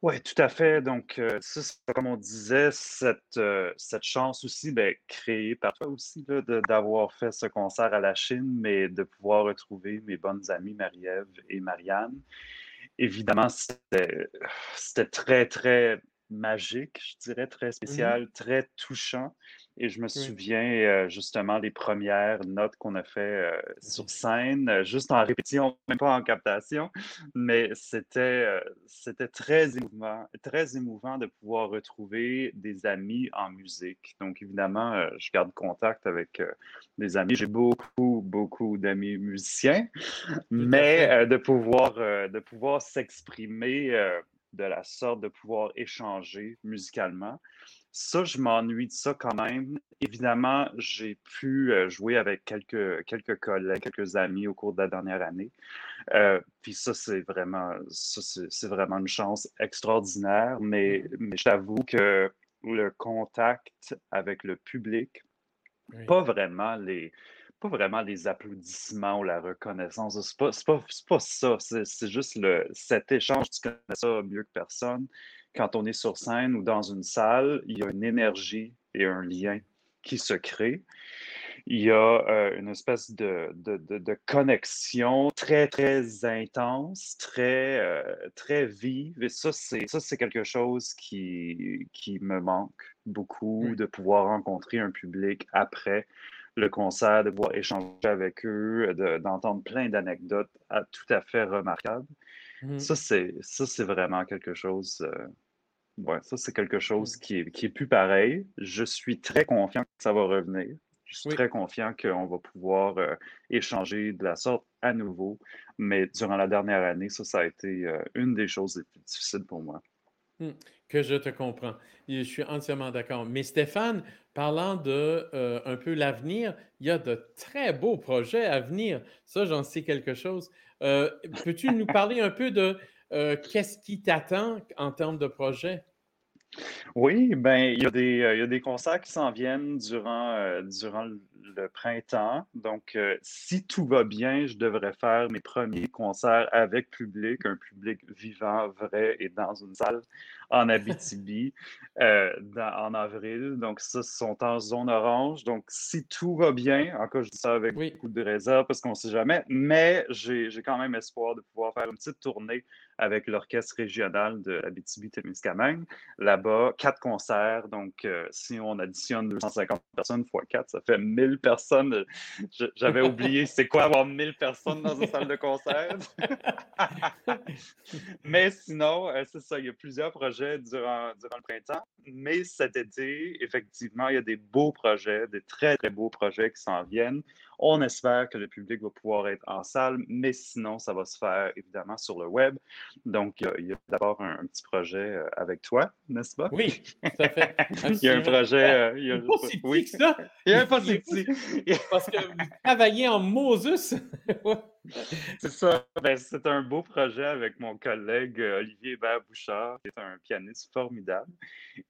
Oui, tout à fait. Donc, ça, comme on disait, cette, cette chance aussi, ben, créée par toi aussi, d'avoir fait ce concert à la Chine, mais de pouvoir retrouver mes bonnes amies Marie-Ève et Marianne. Évidemment, c'était très, très magique, je dirais, très mmh spécial, très touchant. Et je me souviens euh, justement des premières notes qu'on a fait euh, sur scène, euh, juste en répétition, même pas en captation, mais c'était c'était très émouvant, très émouvant de pouvoir retrouver des amis en musique. Donc évidemment, je garde contact avec des amis. J'ai beaucoup, beaucoup d'amis musiciens, mais de pouvoir de pouvoir s'exprimer de la sorte, de pouvoir échanger musicalement. Ça, je m'ennuie de ça quand même. Évidemment, j'ai pu euh, jouer avec quelques, quelques collègues, quelques amis au cours de la dernière année. Euh, puis ça, c'est vraiment, c'est vraiment une chance extraordinaire. Mais, mm-hmm. mais j'avoue que le contact avec le public, pas vraiment les pas vraiment les applaudissements ou la reconnaissance. C'est pas, pas, pas ça. C'est juste le, cet échange. Tu connais ça mieux que personne quand on est sur scène ou dans une salle, il y a une énergie et un lien qui se crée. Il y a euh, une espèce de, de, connexion très, très intense, très, euh, très vive. Et ça, c'est quelque chose qui, qui me manque beaucoup, de pouvoir rencontrer un public après le concert, de pouvoir échanger avec eux, d'entendre plein d'anecdotes tout à fait remarquables. Mmh. Ça, c'est vraiment quelque chose. Euh, ouais, ça, c'est quelque chose mmh. qui est, qui est plus pareil. Je suis très confiant que ça va revenir. Je suis très confiant qu'on va pouvoir euh, échanger de la sorte à nouveau. Mais durant la dernière année, ça, ça a été euh, une des choses les plus difficiles pour moi. Mmh. que je te comprends. Je suis entièrement d'accord. Mais Stéphane, parlant de un peu l'avenir, il y a de très beaux projets à venir. Ça, j'en sais quelque chose. Peux-tu nous parler un peu de qu'est-ce qui t'attend en termes de projet? Oui, ben il y a des, il y a des concerts qui s'en viennent durant, durant le printemps. Donc, si tout va bien, je devrais faire mes premiers concerts avec public, un public vivant, vrai et dans une salle en Abitibi euh, en avril. Donc, ça, sont en zone orange. Donc, si tout va bien, encore je dis ça avec beaucoup de réserve parce qu'on ne sait jamais, mais j'ai quand même espoir de pouvoir faire une petite tournée avec l'orchestre régional de Abitibi-Témiscamingue. Là-bas, quatre concerts. Donc, euh, si on additionne 250 personnes fois quatre, ça fait 1000 personnes. J'avais oublié c'est quoi avoir 1000 personnes dans une salle de concert? mais sinon, euh, c'est ça, il y a plusieurs projets projets durant, durant le printemps, mais cet été, effectivement, il y a des beaux projets, des très, très beaux projets qui s'en viennent. On espère que le public va pouvoir être en salle, mais sinon, ça va se faire évidemment sur le web. Donc, il y a, d'abord un, petit projet euh, avec toi, n'est-ce pas? Oui, tout à fait. il y a un projet. Euh, il y a un oui. ça. Il y a un petit. Parce que vous travaillez en Moses? c'est ça. Ben, c'est un beau projet avec mon collègue euh, Olivier Hébert-Bouchard, qui est un pianiste formidable,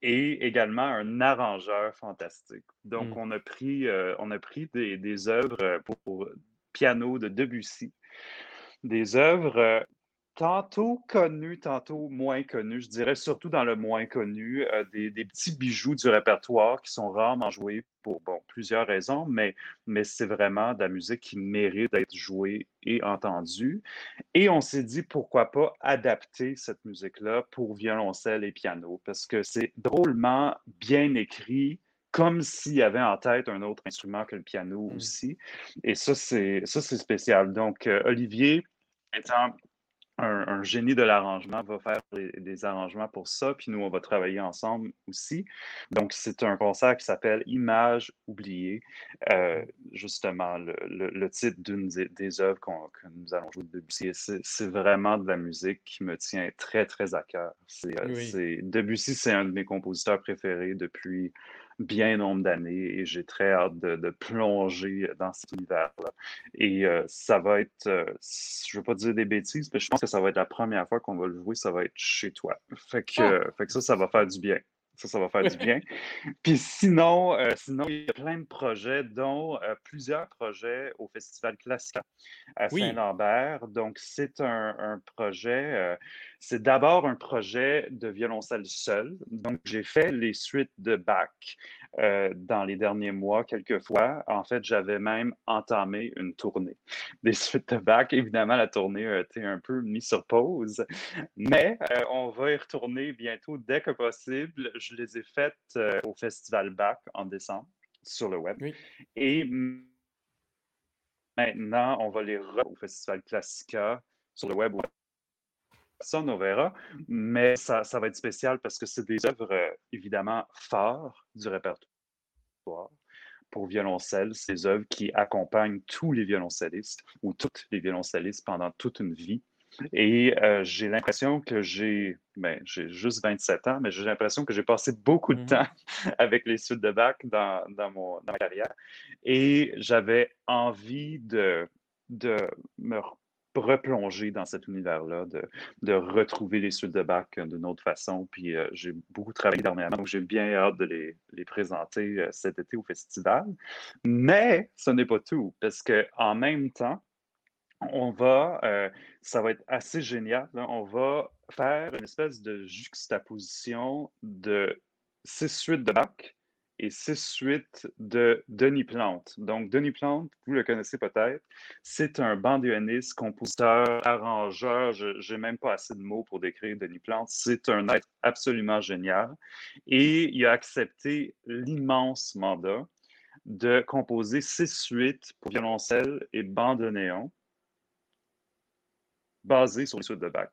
et également un arrangeur fantastique. Donc, mmh. on a pris, euh, on a pris des, des œuvres pour, piano de Debussy, des œuvres tantôt connu, tantôt moins connu. Je dirais surtout dans le moins connu, euh, des, petits bijoux du répertoire qui sont rarement joués pour bon, plusieurs raisons, mais, mais c'est vraiment de la musique qui mérite d'être jouée et entendue. Et on s'est dit pourquoi pas adapter cette musique-là pour violoncelle et piano, parce que c'est drôlement bien écrit comme s'il y avait en tête un autre instrument que le piano mmh. aussi. Et ça, c'est spécial. Donc, euh, Olivier, étant un, génie de l'arrangement va faire des arrangements pour ça, puis nous, on va travailler ensemble aussi. Donc, c'est un concert qui s'appelle Images oubliées, euh, justement, le, titre d'une des, œuvres que nous allons jouer de Debussy. C'est vraiment de la musique qui me tient très, très à cœur. Euh, Debussy, c'est un de mes compositeurs préférés depuis bien nombre d'années et j'ai très hâte de, plonger dans cet univers-là. Et euh, ça va être, euh, je ne veux pas dire des bêtises, mais je pense que ça va être la première fois qu'on va le jouer, ça va être chez toi. Fait que, ah! fait que ça, ça va faire du bien. Ça, ça va faire du bien. Puis sinon, euh, sinon, il y a plein de projets, dont plusieurs projets au Festival Classique à Saint-Lambert. Donc, c'est un, un projet, c'est d'abord un projet de violoncelle seul. Donc, j'ai fait les suites de Bach euh, dans les derniers mois, quelques fois. En fait, j'avais même entamé une tournée des suites de bac. Évidemment, la tournée a été un peu mise sur pause, mais euh, on va y retourner bientôt dès que possible. Je les ai faites euh, au Festival Bac en décembre sur le web. Et maintenant, on va les au Festival Classica sur le web ça, on verra. Mais ça, va être spécial parce que c'est des œuvres euh, évidemment phares du répertoire pour violoncelle, ces œuvres qui accompagnent tous les violoncellistes ou toutes les violoncellistes pendant toute une vie. Et euh, j'ai l'impression que j'ai, ben, j'ai juste 27 ans, mais j'ai l'impression que j'ai passé beaucoup de mmh temps avec les suites de Bach dans, dans, mon, dans ma carrière. Et j'avais envie de, de me replonger dans cet univers-là, de, retrouver les suites de bac d'une autre façon. Puis euh, j'ai beaucoup travaillé dernièrement, donc j'ai bien hâte de les, présenter euh, cet été au festival. Mais ce n'est pas tout, parce qu'en même temps, on va, euh, ça va être assez génial, on va faire une espèce de juxtaposition de six suites de bac et six suites de Denis Plante. Donc, Denis Plante, vous le connaissez peut-être, c'est un bandoneoniste, compositeur, arrangeur, je n'ai même pas assez de mots pour décrire Denis Plante. C'est un être absolument génial. Et il a accepté l'immense mandat de composer six suites pour violoncelle et bandoneon basées sur les suites de Bach.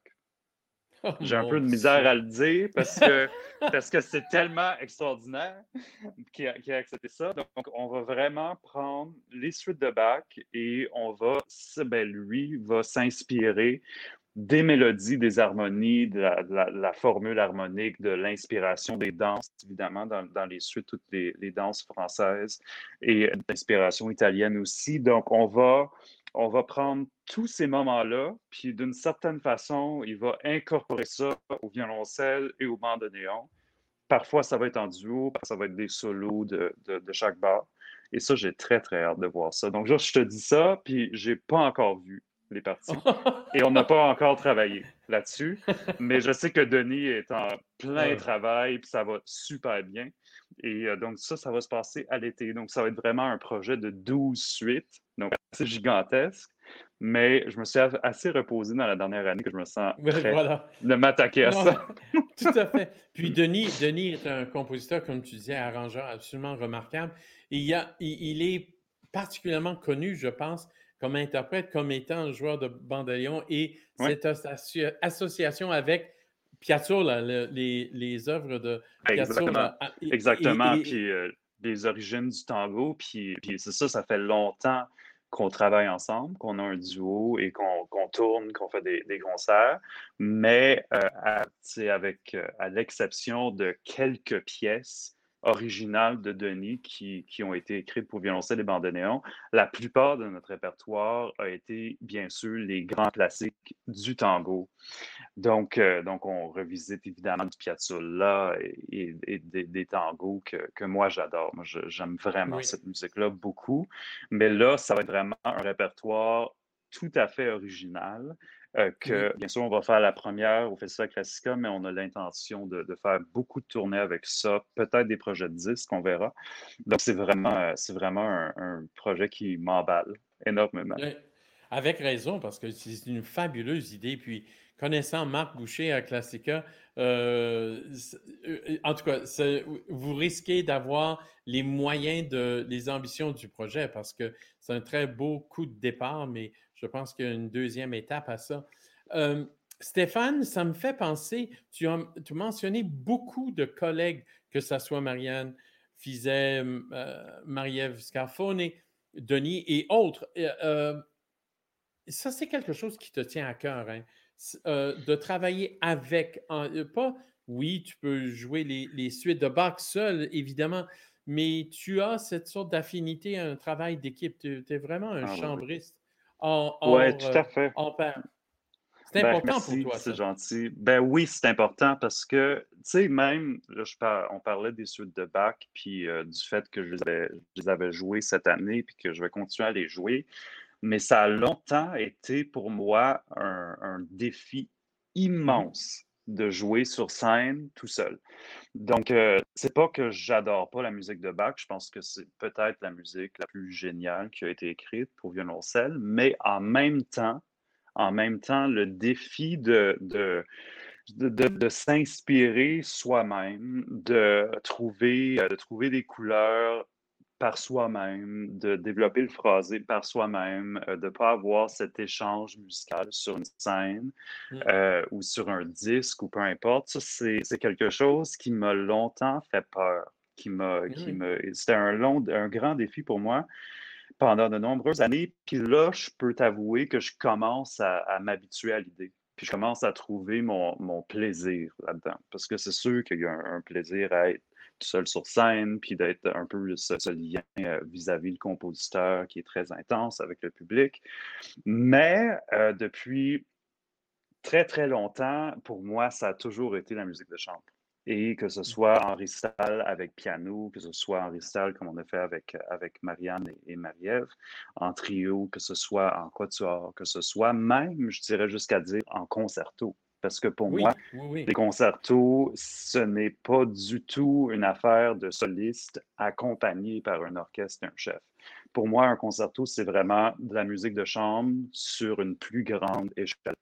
Oh J'ai un peu de misère à le dire parce que parce que c'est tellement extraordinaire qu'il a, accepté ça. Donc, on va vraiment prendre les suites de Bach et on va, ben, lui, va s'inspirer des mélodies, des harmonies, de la, formule harmonique, de l'inspiration des danses, évidemment, dans, les suites, toutes les, danses françaises et d'inspiration italienne aussi. Donc, on va on va prendre tous ces moments-là, puis d'une certaine façon, il va incorporer ça au violoncelle et au bandoneon. Parfois, ça va être en duo, ça va être des solos de, chaque bar. Et ça, j'ai très, très hâte de voir ça. Donc, je te dis ça, puis j'ai pas encore vu les parties. et on n'a pas encore travaillé là-dessus. Mais je sais que Denis est en plein travail, puis ça va super bien. Et euh, donc, ça, ça va se passer à l'été. Donc, ça va être vraiment un projet de 12 suites, donc assez gigantesque. Mais je me suis assez reposé dans la dernière année que je me sens prêt de m'attaquer à ça. tout à fait. Puis Denis, Denis est un compositeur, comme tu disais, arrangeur absolument remarquable. il, a, il, est particulièrement connu, je pense, comme interprète, comme étant un joueur de bandolion et cette association avec Piazzolla, les, les, œuvres de Piazzolla. Exactement. puis les origines du tango, puis, puis c'est ça, ça fait longtemps qu'on travaille ensemble, qu'on a un duo et qu'on tourne, qu'on fait des, concerts, mais à, avec, à l'exception de quelques pièces originales de Denis qui, qui, ont été écrites pour violoncelle et bandoneon. La plupart de notre répertoire a été, bien sûr, les grands classiques du tango. Donc, euh, donc on revisite évidemment du Piazzolla et, et, des, tangos que, que moi j'adore. Moi, j'aime vraiment cette musique-là beaucoup. Mais là, ça va être vraiment un répertoire tout à fait original euh, que, bien sûr, on va faire la première au Festival Classica, mais on a l'intention de, faire beaucoup de tournées avec ça, peut-être des projets de disques, on verra. Donc, c'est vraiment, euh, c'est vraiment un, projet qui m'emballe énormément. Avec raison, parce que c'est une fabuleuse idée. Puis, connaissant Marc Boucher à Classica, euh, en tout cas, vous risquez d'avoir les moyens de les ambitions du projet parce que c'est un très beau coup de départ, mais je pense qu'il y a une deuxième étape à ça. Euh, Stéphane, ça me fait penser, tu as, tu mentionné beaucoup de collègues, que ce soit Marianne Fizet, euh, Marie-Ève Scarfone, Denis et autres. Euh, ça, c'est quelque chose qui te tient à cœur, hein? de travailler avec, pas, oui, tu peux jouer les, suites de Bach seul, évidemment, mais tu as cette sorte d'affinité, un travail d'équipe. Tu es vraiment un ah chambriste oui, tout à fait. C'est ben, important pour toi. C'est gentil. Ben oui, c'est important parce que, tu sais, même, là, je on parlait des suites de bac, puis euh, du fait que je les, avais, je les avais jouées cette année, puis que je vais continuer à les jouer. Mais ça a longtemps été pour moi un, un défi immense de jouer sur scène tout seul. Donc, euh, c'est pas que j'adore pas la musique de Bach, je pense que c'est peut-être la musique la plus géniale qui a été écrite pour violoncelle, mais en même temps, en même temps, le défi de, de, de, s'inspirer soi-même, de trouver, de trouver des couleurs par soi-même, de développer le phrasé par soi-même, euh, de ne pas avoir cet échange musical sur une scène mmh. euh, ou sur un disque ou peu importe. Ça, c'est quelque chose qui m'a longtemps fait peur. Qui m'a, qui me, c'était un long, un grand défi pour moi pendant de nombreuses années. Puis là, je peux t'avouer que je commence à, m'habituer à l'idée. Puis je commence à trouver mon, mon plaisir là-dedans. Parce que c'est sûr qu'il y a un, plaisir à être seul sur scène, puis d'être un peu ce, lien euh, vis-à-vis le compositeur qui est très intense avec le public. Mais euh, depuis très, très longtemps, pour moi, ça a toujours été la musique de chambre. Et que ce mmh. soit en récital avec piano, que ce soit en récital comme on a fait avec, avec Marianne et, et Marie-Ève, en trio, que ce soit en quatuor, que ce soit même, je dirais jusqu'à dire, en concerto. Parce que pour moi, les concertos, ce n'est pas du tout une affaire de soliste accompagné par un orchestre et un chef. Pour moi, un concerto, c'est vraiment de la musique de chambre sur une plus grande échelle.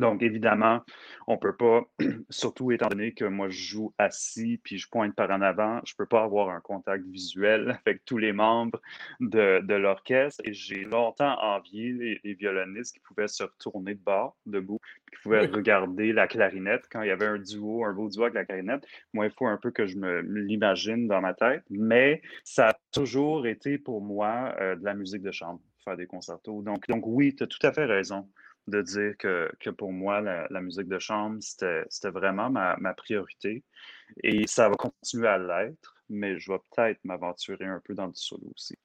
Donc, évidemment, on ne peut pas, surtout étant donné que moi, je joue assis puis je pointe par en avant, je ne peux pas avoir un contact visuel avec tous les membres de, l'orchestre. Et j'ai longtemps envié les, violonistes qui pouvaient se retourner de bord, debout, qui pouvaient regarder la clarinette quand il y avait un duo, un beau duo avec la clarinette. Moi, il faut un peu que je me, l'imagine dans ma tête, mais ça a toujours été pour moi euh, de la musique de chambre, faire des concertos. Donc, donc oui, tu as tout à fait raison de dire que, que pour moi, la, musique de chambre, c'était vraiment ma, ma, priorité. Et ça va continuer à l'être, mais je vais peut-être m'aventurer un peu dans le solo aussi.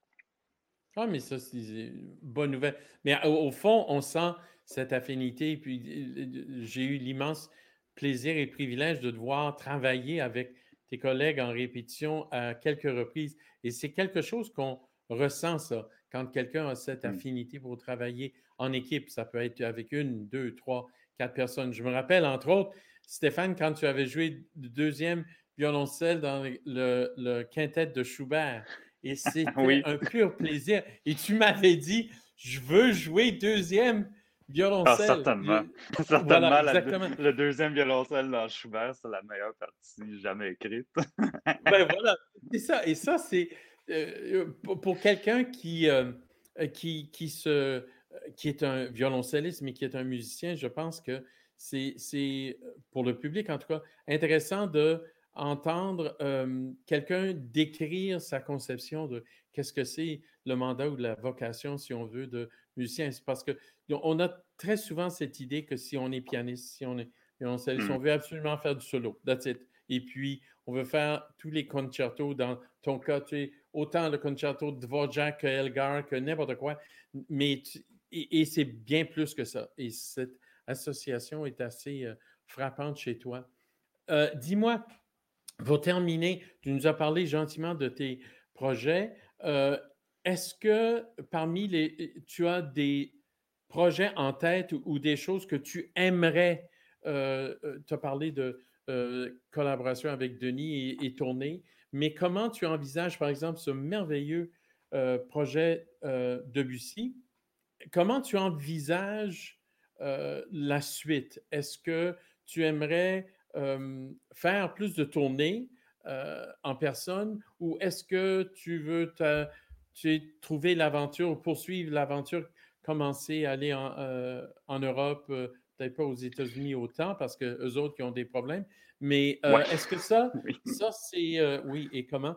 Ah, mais ça, c'est une bonne nouvelle. Mais au, fond, on sent cette affinité. Puis j'ai eu l'immense plaisir et privilège de devoir travailler avec tes collègues en répétition à quelques reprises. Et c'est quelque chose qu'on ressent, ça, quand quelqu'un a cette mmh. affinité pour travailler en équipe. Ça peut être avec une, deux, trois, quatre personnes. Je me rappelle, entre autres, Stéphane, quand tu avais joué le deuxième violoncelle dans le, le quintet de Schubert. Et c'était un pur plaisir. Et tu m'avais dit, je veux jouer deuxième violoncelle. Ah, certainement. certainement le deuxième violoncelle dans Schubert, c'est la meilleure partie jamais écrite. ben voilà, c'est ça. Et ça, c'est euh, pour, quelqu'un qui, euh, qui, qui se qui est un violoncelliste, mais qui est un musicien, je pense que c'est, pour le public en tout cas, intéressant de entendre quelqu'un décrire sa conception de qu'est-ce que c'est le mandat ou la vocation, si on veut, de musicien. C'est parce qu'on a très souvent cette idée que si on est pianiste, si on, est, on, si on mmh. veut absolument faire du solo, that's it. Et puis, on veut faire tous les concertos. Dans ton cas, tu es autant le concerto de Dvorak que Elgar, que n'importe quoi. Mais et, c'est bien plus que ça. Et cette association est assez euh, frappante chez toi. Euh, dis-moi, pour terminer, tu nous as parlé gentiment de tes projets. Euh, est-ce que parmi les. Tu as des projets en tête ou, des choses que tu aimerais. as parlé de collaboration avec Denis et, tournée, mais comment tu envisages, par exemple, ce merveilleux projet de Bussy? Comment tu envisages la suite? Est-ce que tu aimerais faire plus de tournées en personne ou est-ce que tu veux trouver l'aventure ou poursuivre l'aventure, commencer à aller en, Europe, peut-être pas aux États-Unis autant parce que eux autres qui ont des problèmes, mais est-ce que ça, ça c'est oui, et comment?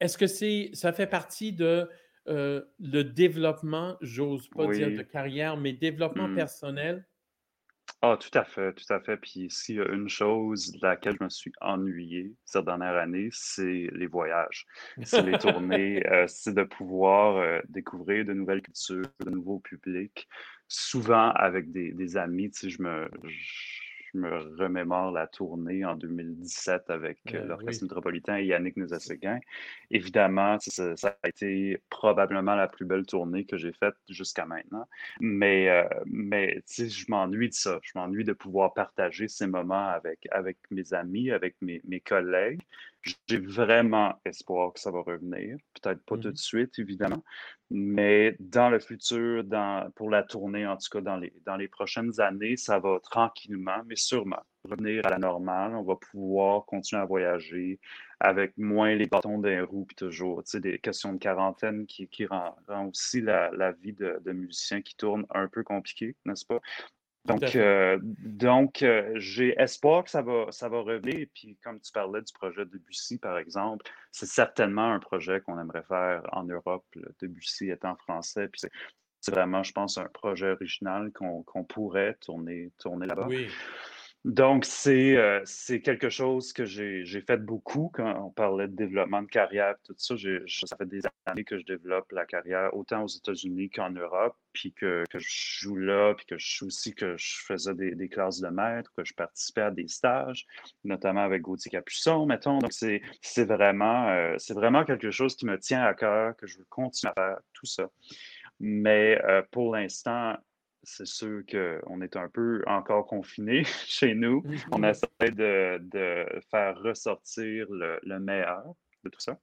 Est-ce que c'est ça fait partie de le développement, j'ose pas dire de carrière, mais développement mmh. personnel? Ah, tout à fait, tout à fait. Puis s'il y a une chose de laquelle je me suis ennuyé cette dernière année, c'est les voyages. C'est les tournées, euh, c'est de pouvoir euh, découvrir de nouvelles cultures, de nouveaux publics, souvent avec des, des amis. Tu sais, je me, je me remémore la tournée en 2017 avec euh, l'Orchestre métropolitain et Yannick Nézet-Séguin. Évidemment, ça, a été probablement la plus belle tournée que j'ai faite jusqu'à maintenant. Mais, euh, mais je m'ennuie de ça. Je m'ennuie de pouvoir partager ces moments avec, avec mes amis, avec mes, mes collègues. J'ai vraiment espoir que ça va revenir. Peut-être pas tout de suite, évidemment, mais dans le futur, dans, pour la tournée, en tout cas dans les, dans les prochaines années, ça va tranquillement, mais sûrement revenir à la normale. On va pouvoir continuer à voyager avec moins les bâtons d'un roue, puis toujours, tu sais, des questions de quarantaine qui, qui rend, aussi la, la vie de, de musicien qui tourne un peu compliquée, n'est-ce pas? Donc, euh, donc euh, j'ai espoir que ça va, ça va revenir. Puis, comme tu parlais du projet Debussy, par exemple, c'est certainement un projet qu'on aimerait faire en Europe. Le Debussy étant français. Puis, c'est vraiment, je pense, un projet original qu'on pourrait tourner, tourner là-bas. Oui. Donc, euh, c'est quelque chose que j'ai fait beaucoup quand on parlait de développement de carrière, tout ça. ça fait des années que je développe la carrière autant aux États-Unis qu'en Europe, puis que, je joue là, puis que je aussi que je faisais des, des, classes de maître, que je participais à des stages, notamment avec Gauthier Capuçon, mettons. Donc, c'est vraiment, euh, vraiment quelque chose qui me tient à cœur, que je veux continuer à faire, tout ça. Mais euh, pour l'instant, c'est sûr qu'on est un peu encore confiné chez nous. On essaie de, faire ressortir le, meilleur de tout ça.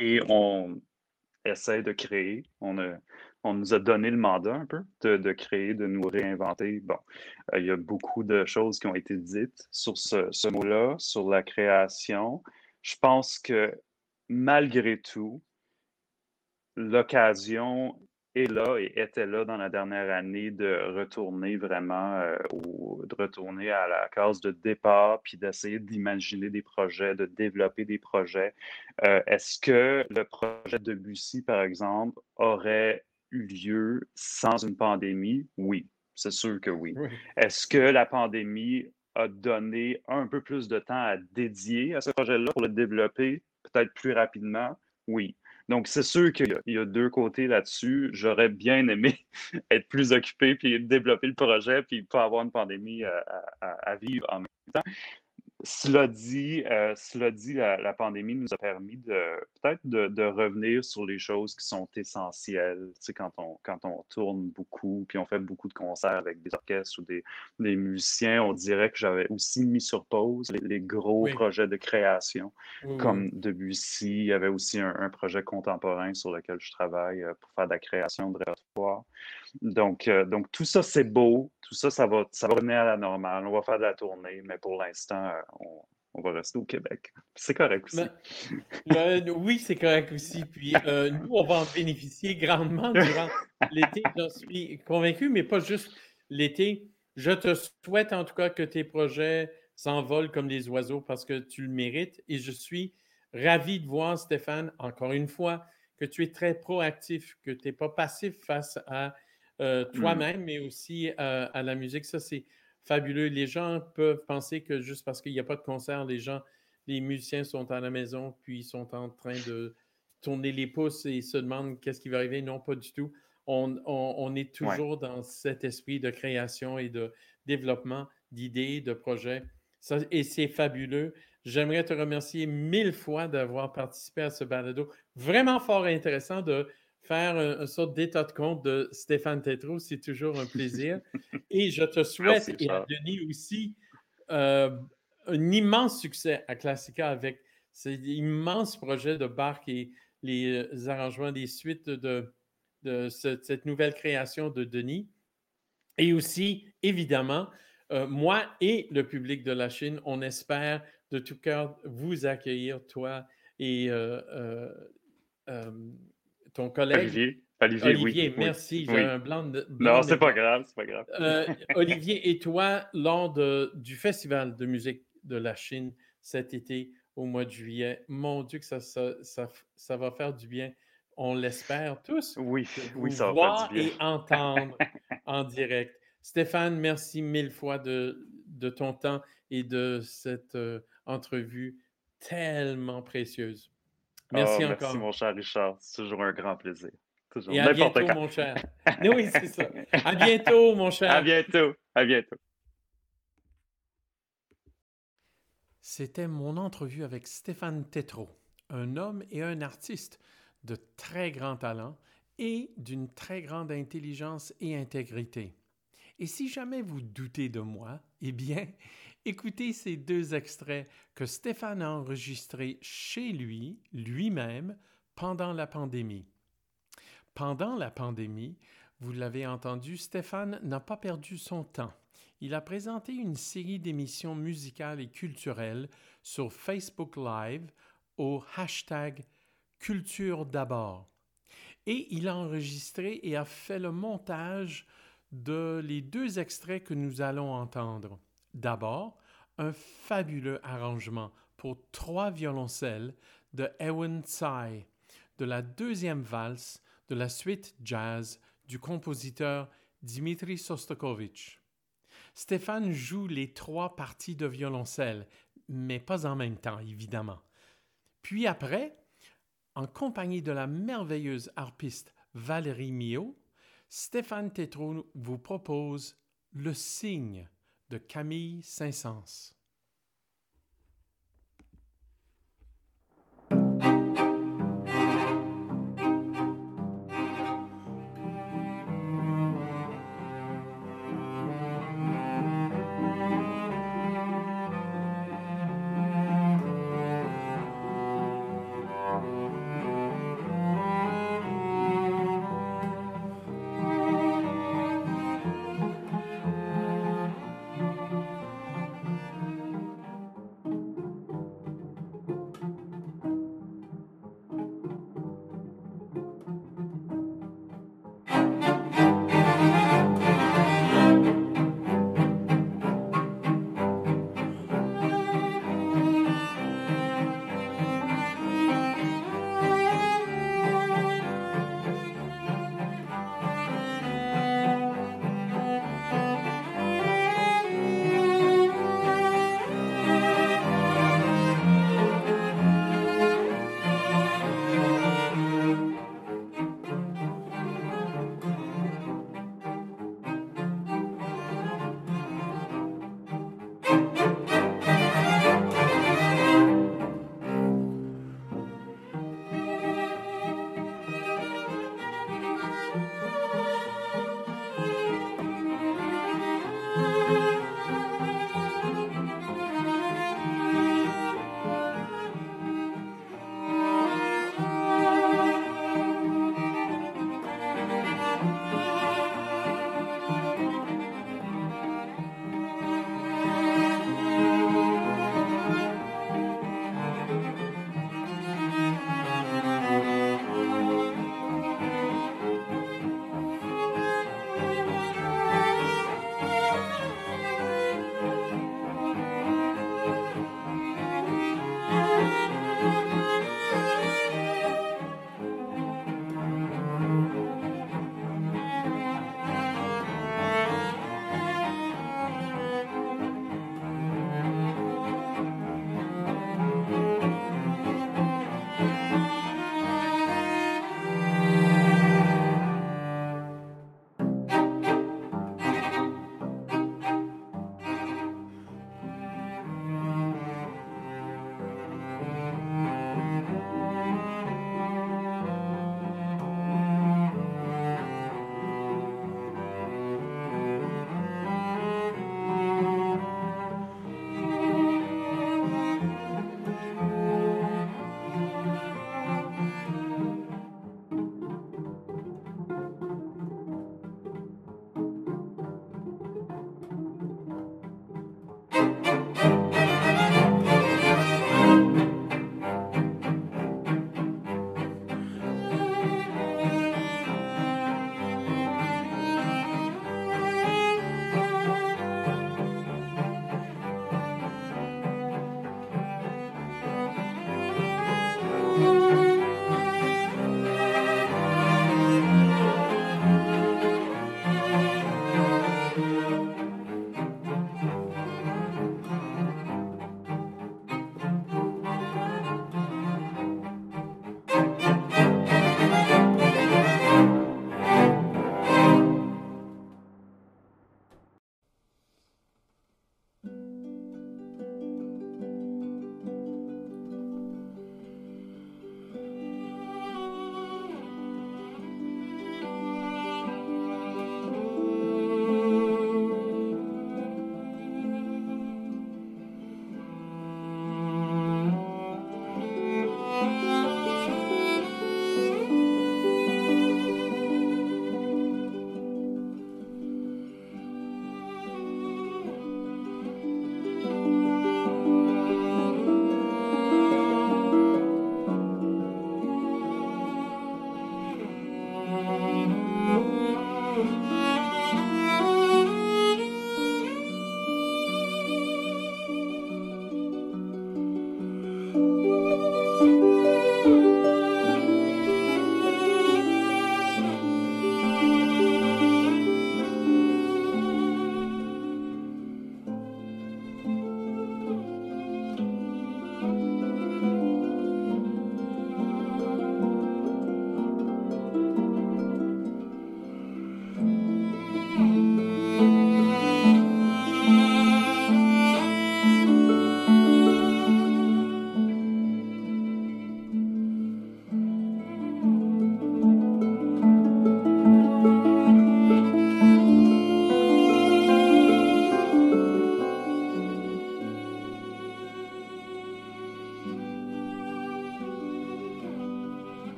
Et on essaie de créer. On, on nous a donné le mandat un peu de, créer, de nous réinventer. Bon, euh, il y a beaucoup de choses qui ont été dites sur ce, ce mot-là, sur la création. Je pense que malgré tout, l'occasion est là et était là dans la dernière année de retourner vraiment euh, ou de retourner à la case de départ puis d'essayer d'imaginer des projets, de développer des projets. Euh, est-ce que le projet de Bussy, par exemple, aurait eu lieu sans une pandémie? Oui, c'est sûr que oui. Est-ce que la pandémie a donné un peu plus de temps à dédier à ce projet-là pour le développer peut-être plus rapidement? Oui. Donc, c'est sûr qu'il y, a deux côtés là-dessus. J'aurais bien aimé être plus occupé puis développer le projet puis pas avoir une pandémie à vivre en même temps. Cela dit, euh, cela dit la, pandémie nous a permis de peut-être de, revenir sur les choses qui sont essentielles. Tu sais, quand on, quand on tourne beaucoup, puis on fait beaucoup de concerts avec des orchestres ou des, des musiciens, on dirait que j'avais aussi mis sur pause les, gros projets de création, comme Debussy. Il y avait aussi un, projet contemporain sur lequel je travaille euh, pour faire de la création de répertoire. Donc, euh, donc tout ça, c'est beau. Tout ça, ça va, ça va revenir à la normale. On va faire de la tournée, mais pour l'instant, euh, on, va rester au Québec. C'est correct aussi. Ben, oui, c'est correct aussi. Puis euh, nous, on va en bénéficier grandement durant l'été. J'en suis convaincu, mais pas juste l'été. Je te souhaite en tout cas que tes projets s'envolent comme des oiseaux parce que tu le mérites et je suis ravi de voir, Stéphane, encore une fois, que tu es très proactif, que tu n'es pas passif face à euh, mmh. toi-même, mais aussi euh, à la musique. Ça, c'est fabuleux. Les gens peuvent penser que juste parce qu'il n'y a pas de concert, les gens, les musiciens sont à la maison, puis ils sont en train de tourner les pouces et se demandent qu'est-ce qui va arriver. Non, pas du tout. On, est toujours dans cet esprit de création et de développement d'idées, de projets. Ça, et c'est fabuleux. J'aimerais te remercier mille fois d'avoir participé à ce balado. Vraiment fort intéressant de faire une, sorte d'état de compte de Stéphane Tétrault. C'est toujours un plaisir. et je te souhaite, et à Denis aussi, euh, un immense succès à Classica avec ces immenses projets de Barque et les euh, arrangements des suites de, de cette nouvelle création de Denis. Et aussi, évidemment, euh, moi et le public de la Chine, on espère de tout cœur vous accueillir, toi et euh, ton collègue. Olivier. Olivier, merci. J'ai un blanc de. non, c'est pas grave, c'est pas grave. Olivier et toi, lors de, du Festival de musique de la Chine cet été, au mois de juillet. Mon Dieu, que ça, ça, ça, va faire du bien. On l'espère tous. Oui, oui, ça va faire du bien. et entendre en direct. Stéphane, merci mille fois de, de ton temps et de cette euh, entrevue tellement précieuse. Merci oh, encore. Merci, mon cher Richard. C'est toujours un grand plaisir. Toujours. Et à bientôt, mon cher. oui, c'est ça. À bientôt, mon cher. À bientôt. À bientôt. C'était mon entrevue avec Stéphane Tétrault, un homme et un artiste de très grand talent et d'une très grande intelligence et intégrité. Et si jamais vous doutez de moi, eh bien, écoutez ces deux extraits que Stéphane a enregistrés chez lui, lui-même, pendant la pandémie. Pendant la pandémie, vous l'avez entendu, Stéphane n'a pas perdu son temps il a présenté une série d'émissions musicales et culturelles sur Facebook Live au hashtag Culture d'abord. Et il a enregistré et a fait le montage de les deux extraits que nous allons entendre. D'abord, un fabuleux arrangement pour trois violoncelles de Ewan Tsai, de la deuxième valse de la suite jazz du compositeur Dmitri Sostakovich. Stéphane joue les trois parties de violoncelle, mais pas en même temps, évidemment. Puis après, en compagnie de la merveilleuse harpiste Valérie Mio, Stéphane Tétrault vous propose Le signe de Camille Saint-Saëns.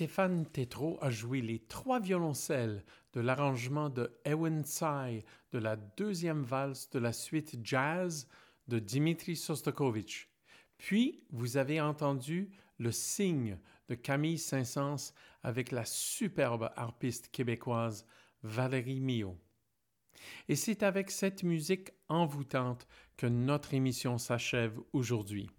Stéphane Tétrault a joué les trois violoncelles de l'arrangement de Ewen Tsai de la deuxième valse de la suite jazz de Dimitri Sostakovich. Puis, vous avez entendu le signe de Camille Saint-Saëns avec la superbe harpiste québécoise Valérie Mio. Et c'est avec cette musique envoûtante que notre émission s'achève aujourd'hui.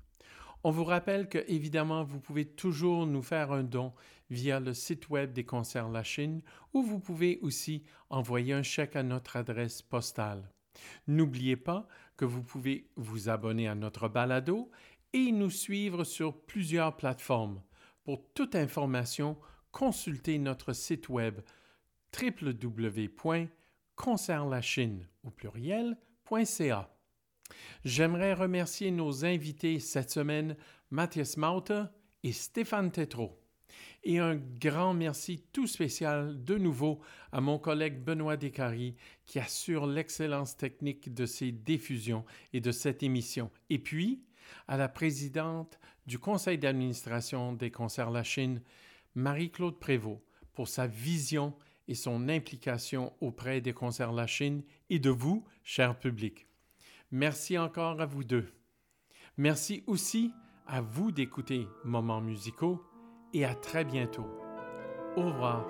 On vous rappelle que, évidemment, vous pouvez toujours nous faire un don via le site web des concerts La Chine ou vous pouvez aussi envoyer un chèque à notre adresse postale. N'oubliez pas que vous pouvez vous abonner à notre balado et nous suivre sur plusieurs plateformes. Pour toute information, consultez notre site web www.concertlachine au pluriel.ca. J'aimerais remercier nos invités cette semaine, Mathias Mauter et Stéphane Tétrault. Et un grand merci tout spécial de nouveau à mon collègue Benoît Descaries qui assure l'excellence technique de ces diffusions et de cette émission. Et puis, à la présidente du conseil d'administration des Concerts La Chine, Marie-Claude Prévost, pour sa vision et son implication auprès des Concerts La Chine et de vous, cher public. Merci encore à vous deux. Merci aussi à vous d'écouter Moments musicaux et à très bientôt. Au revoir.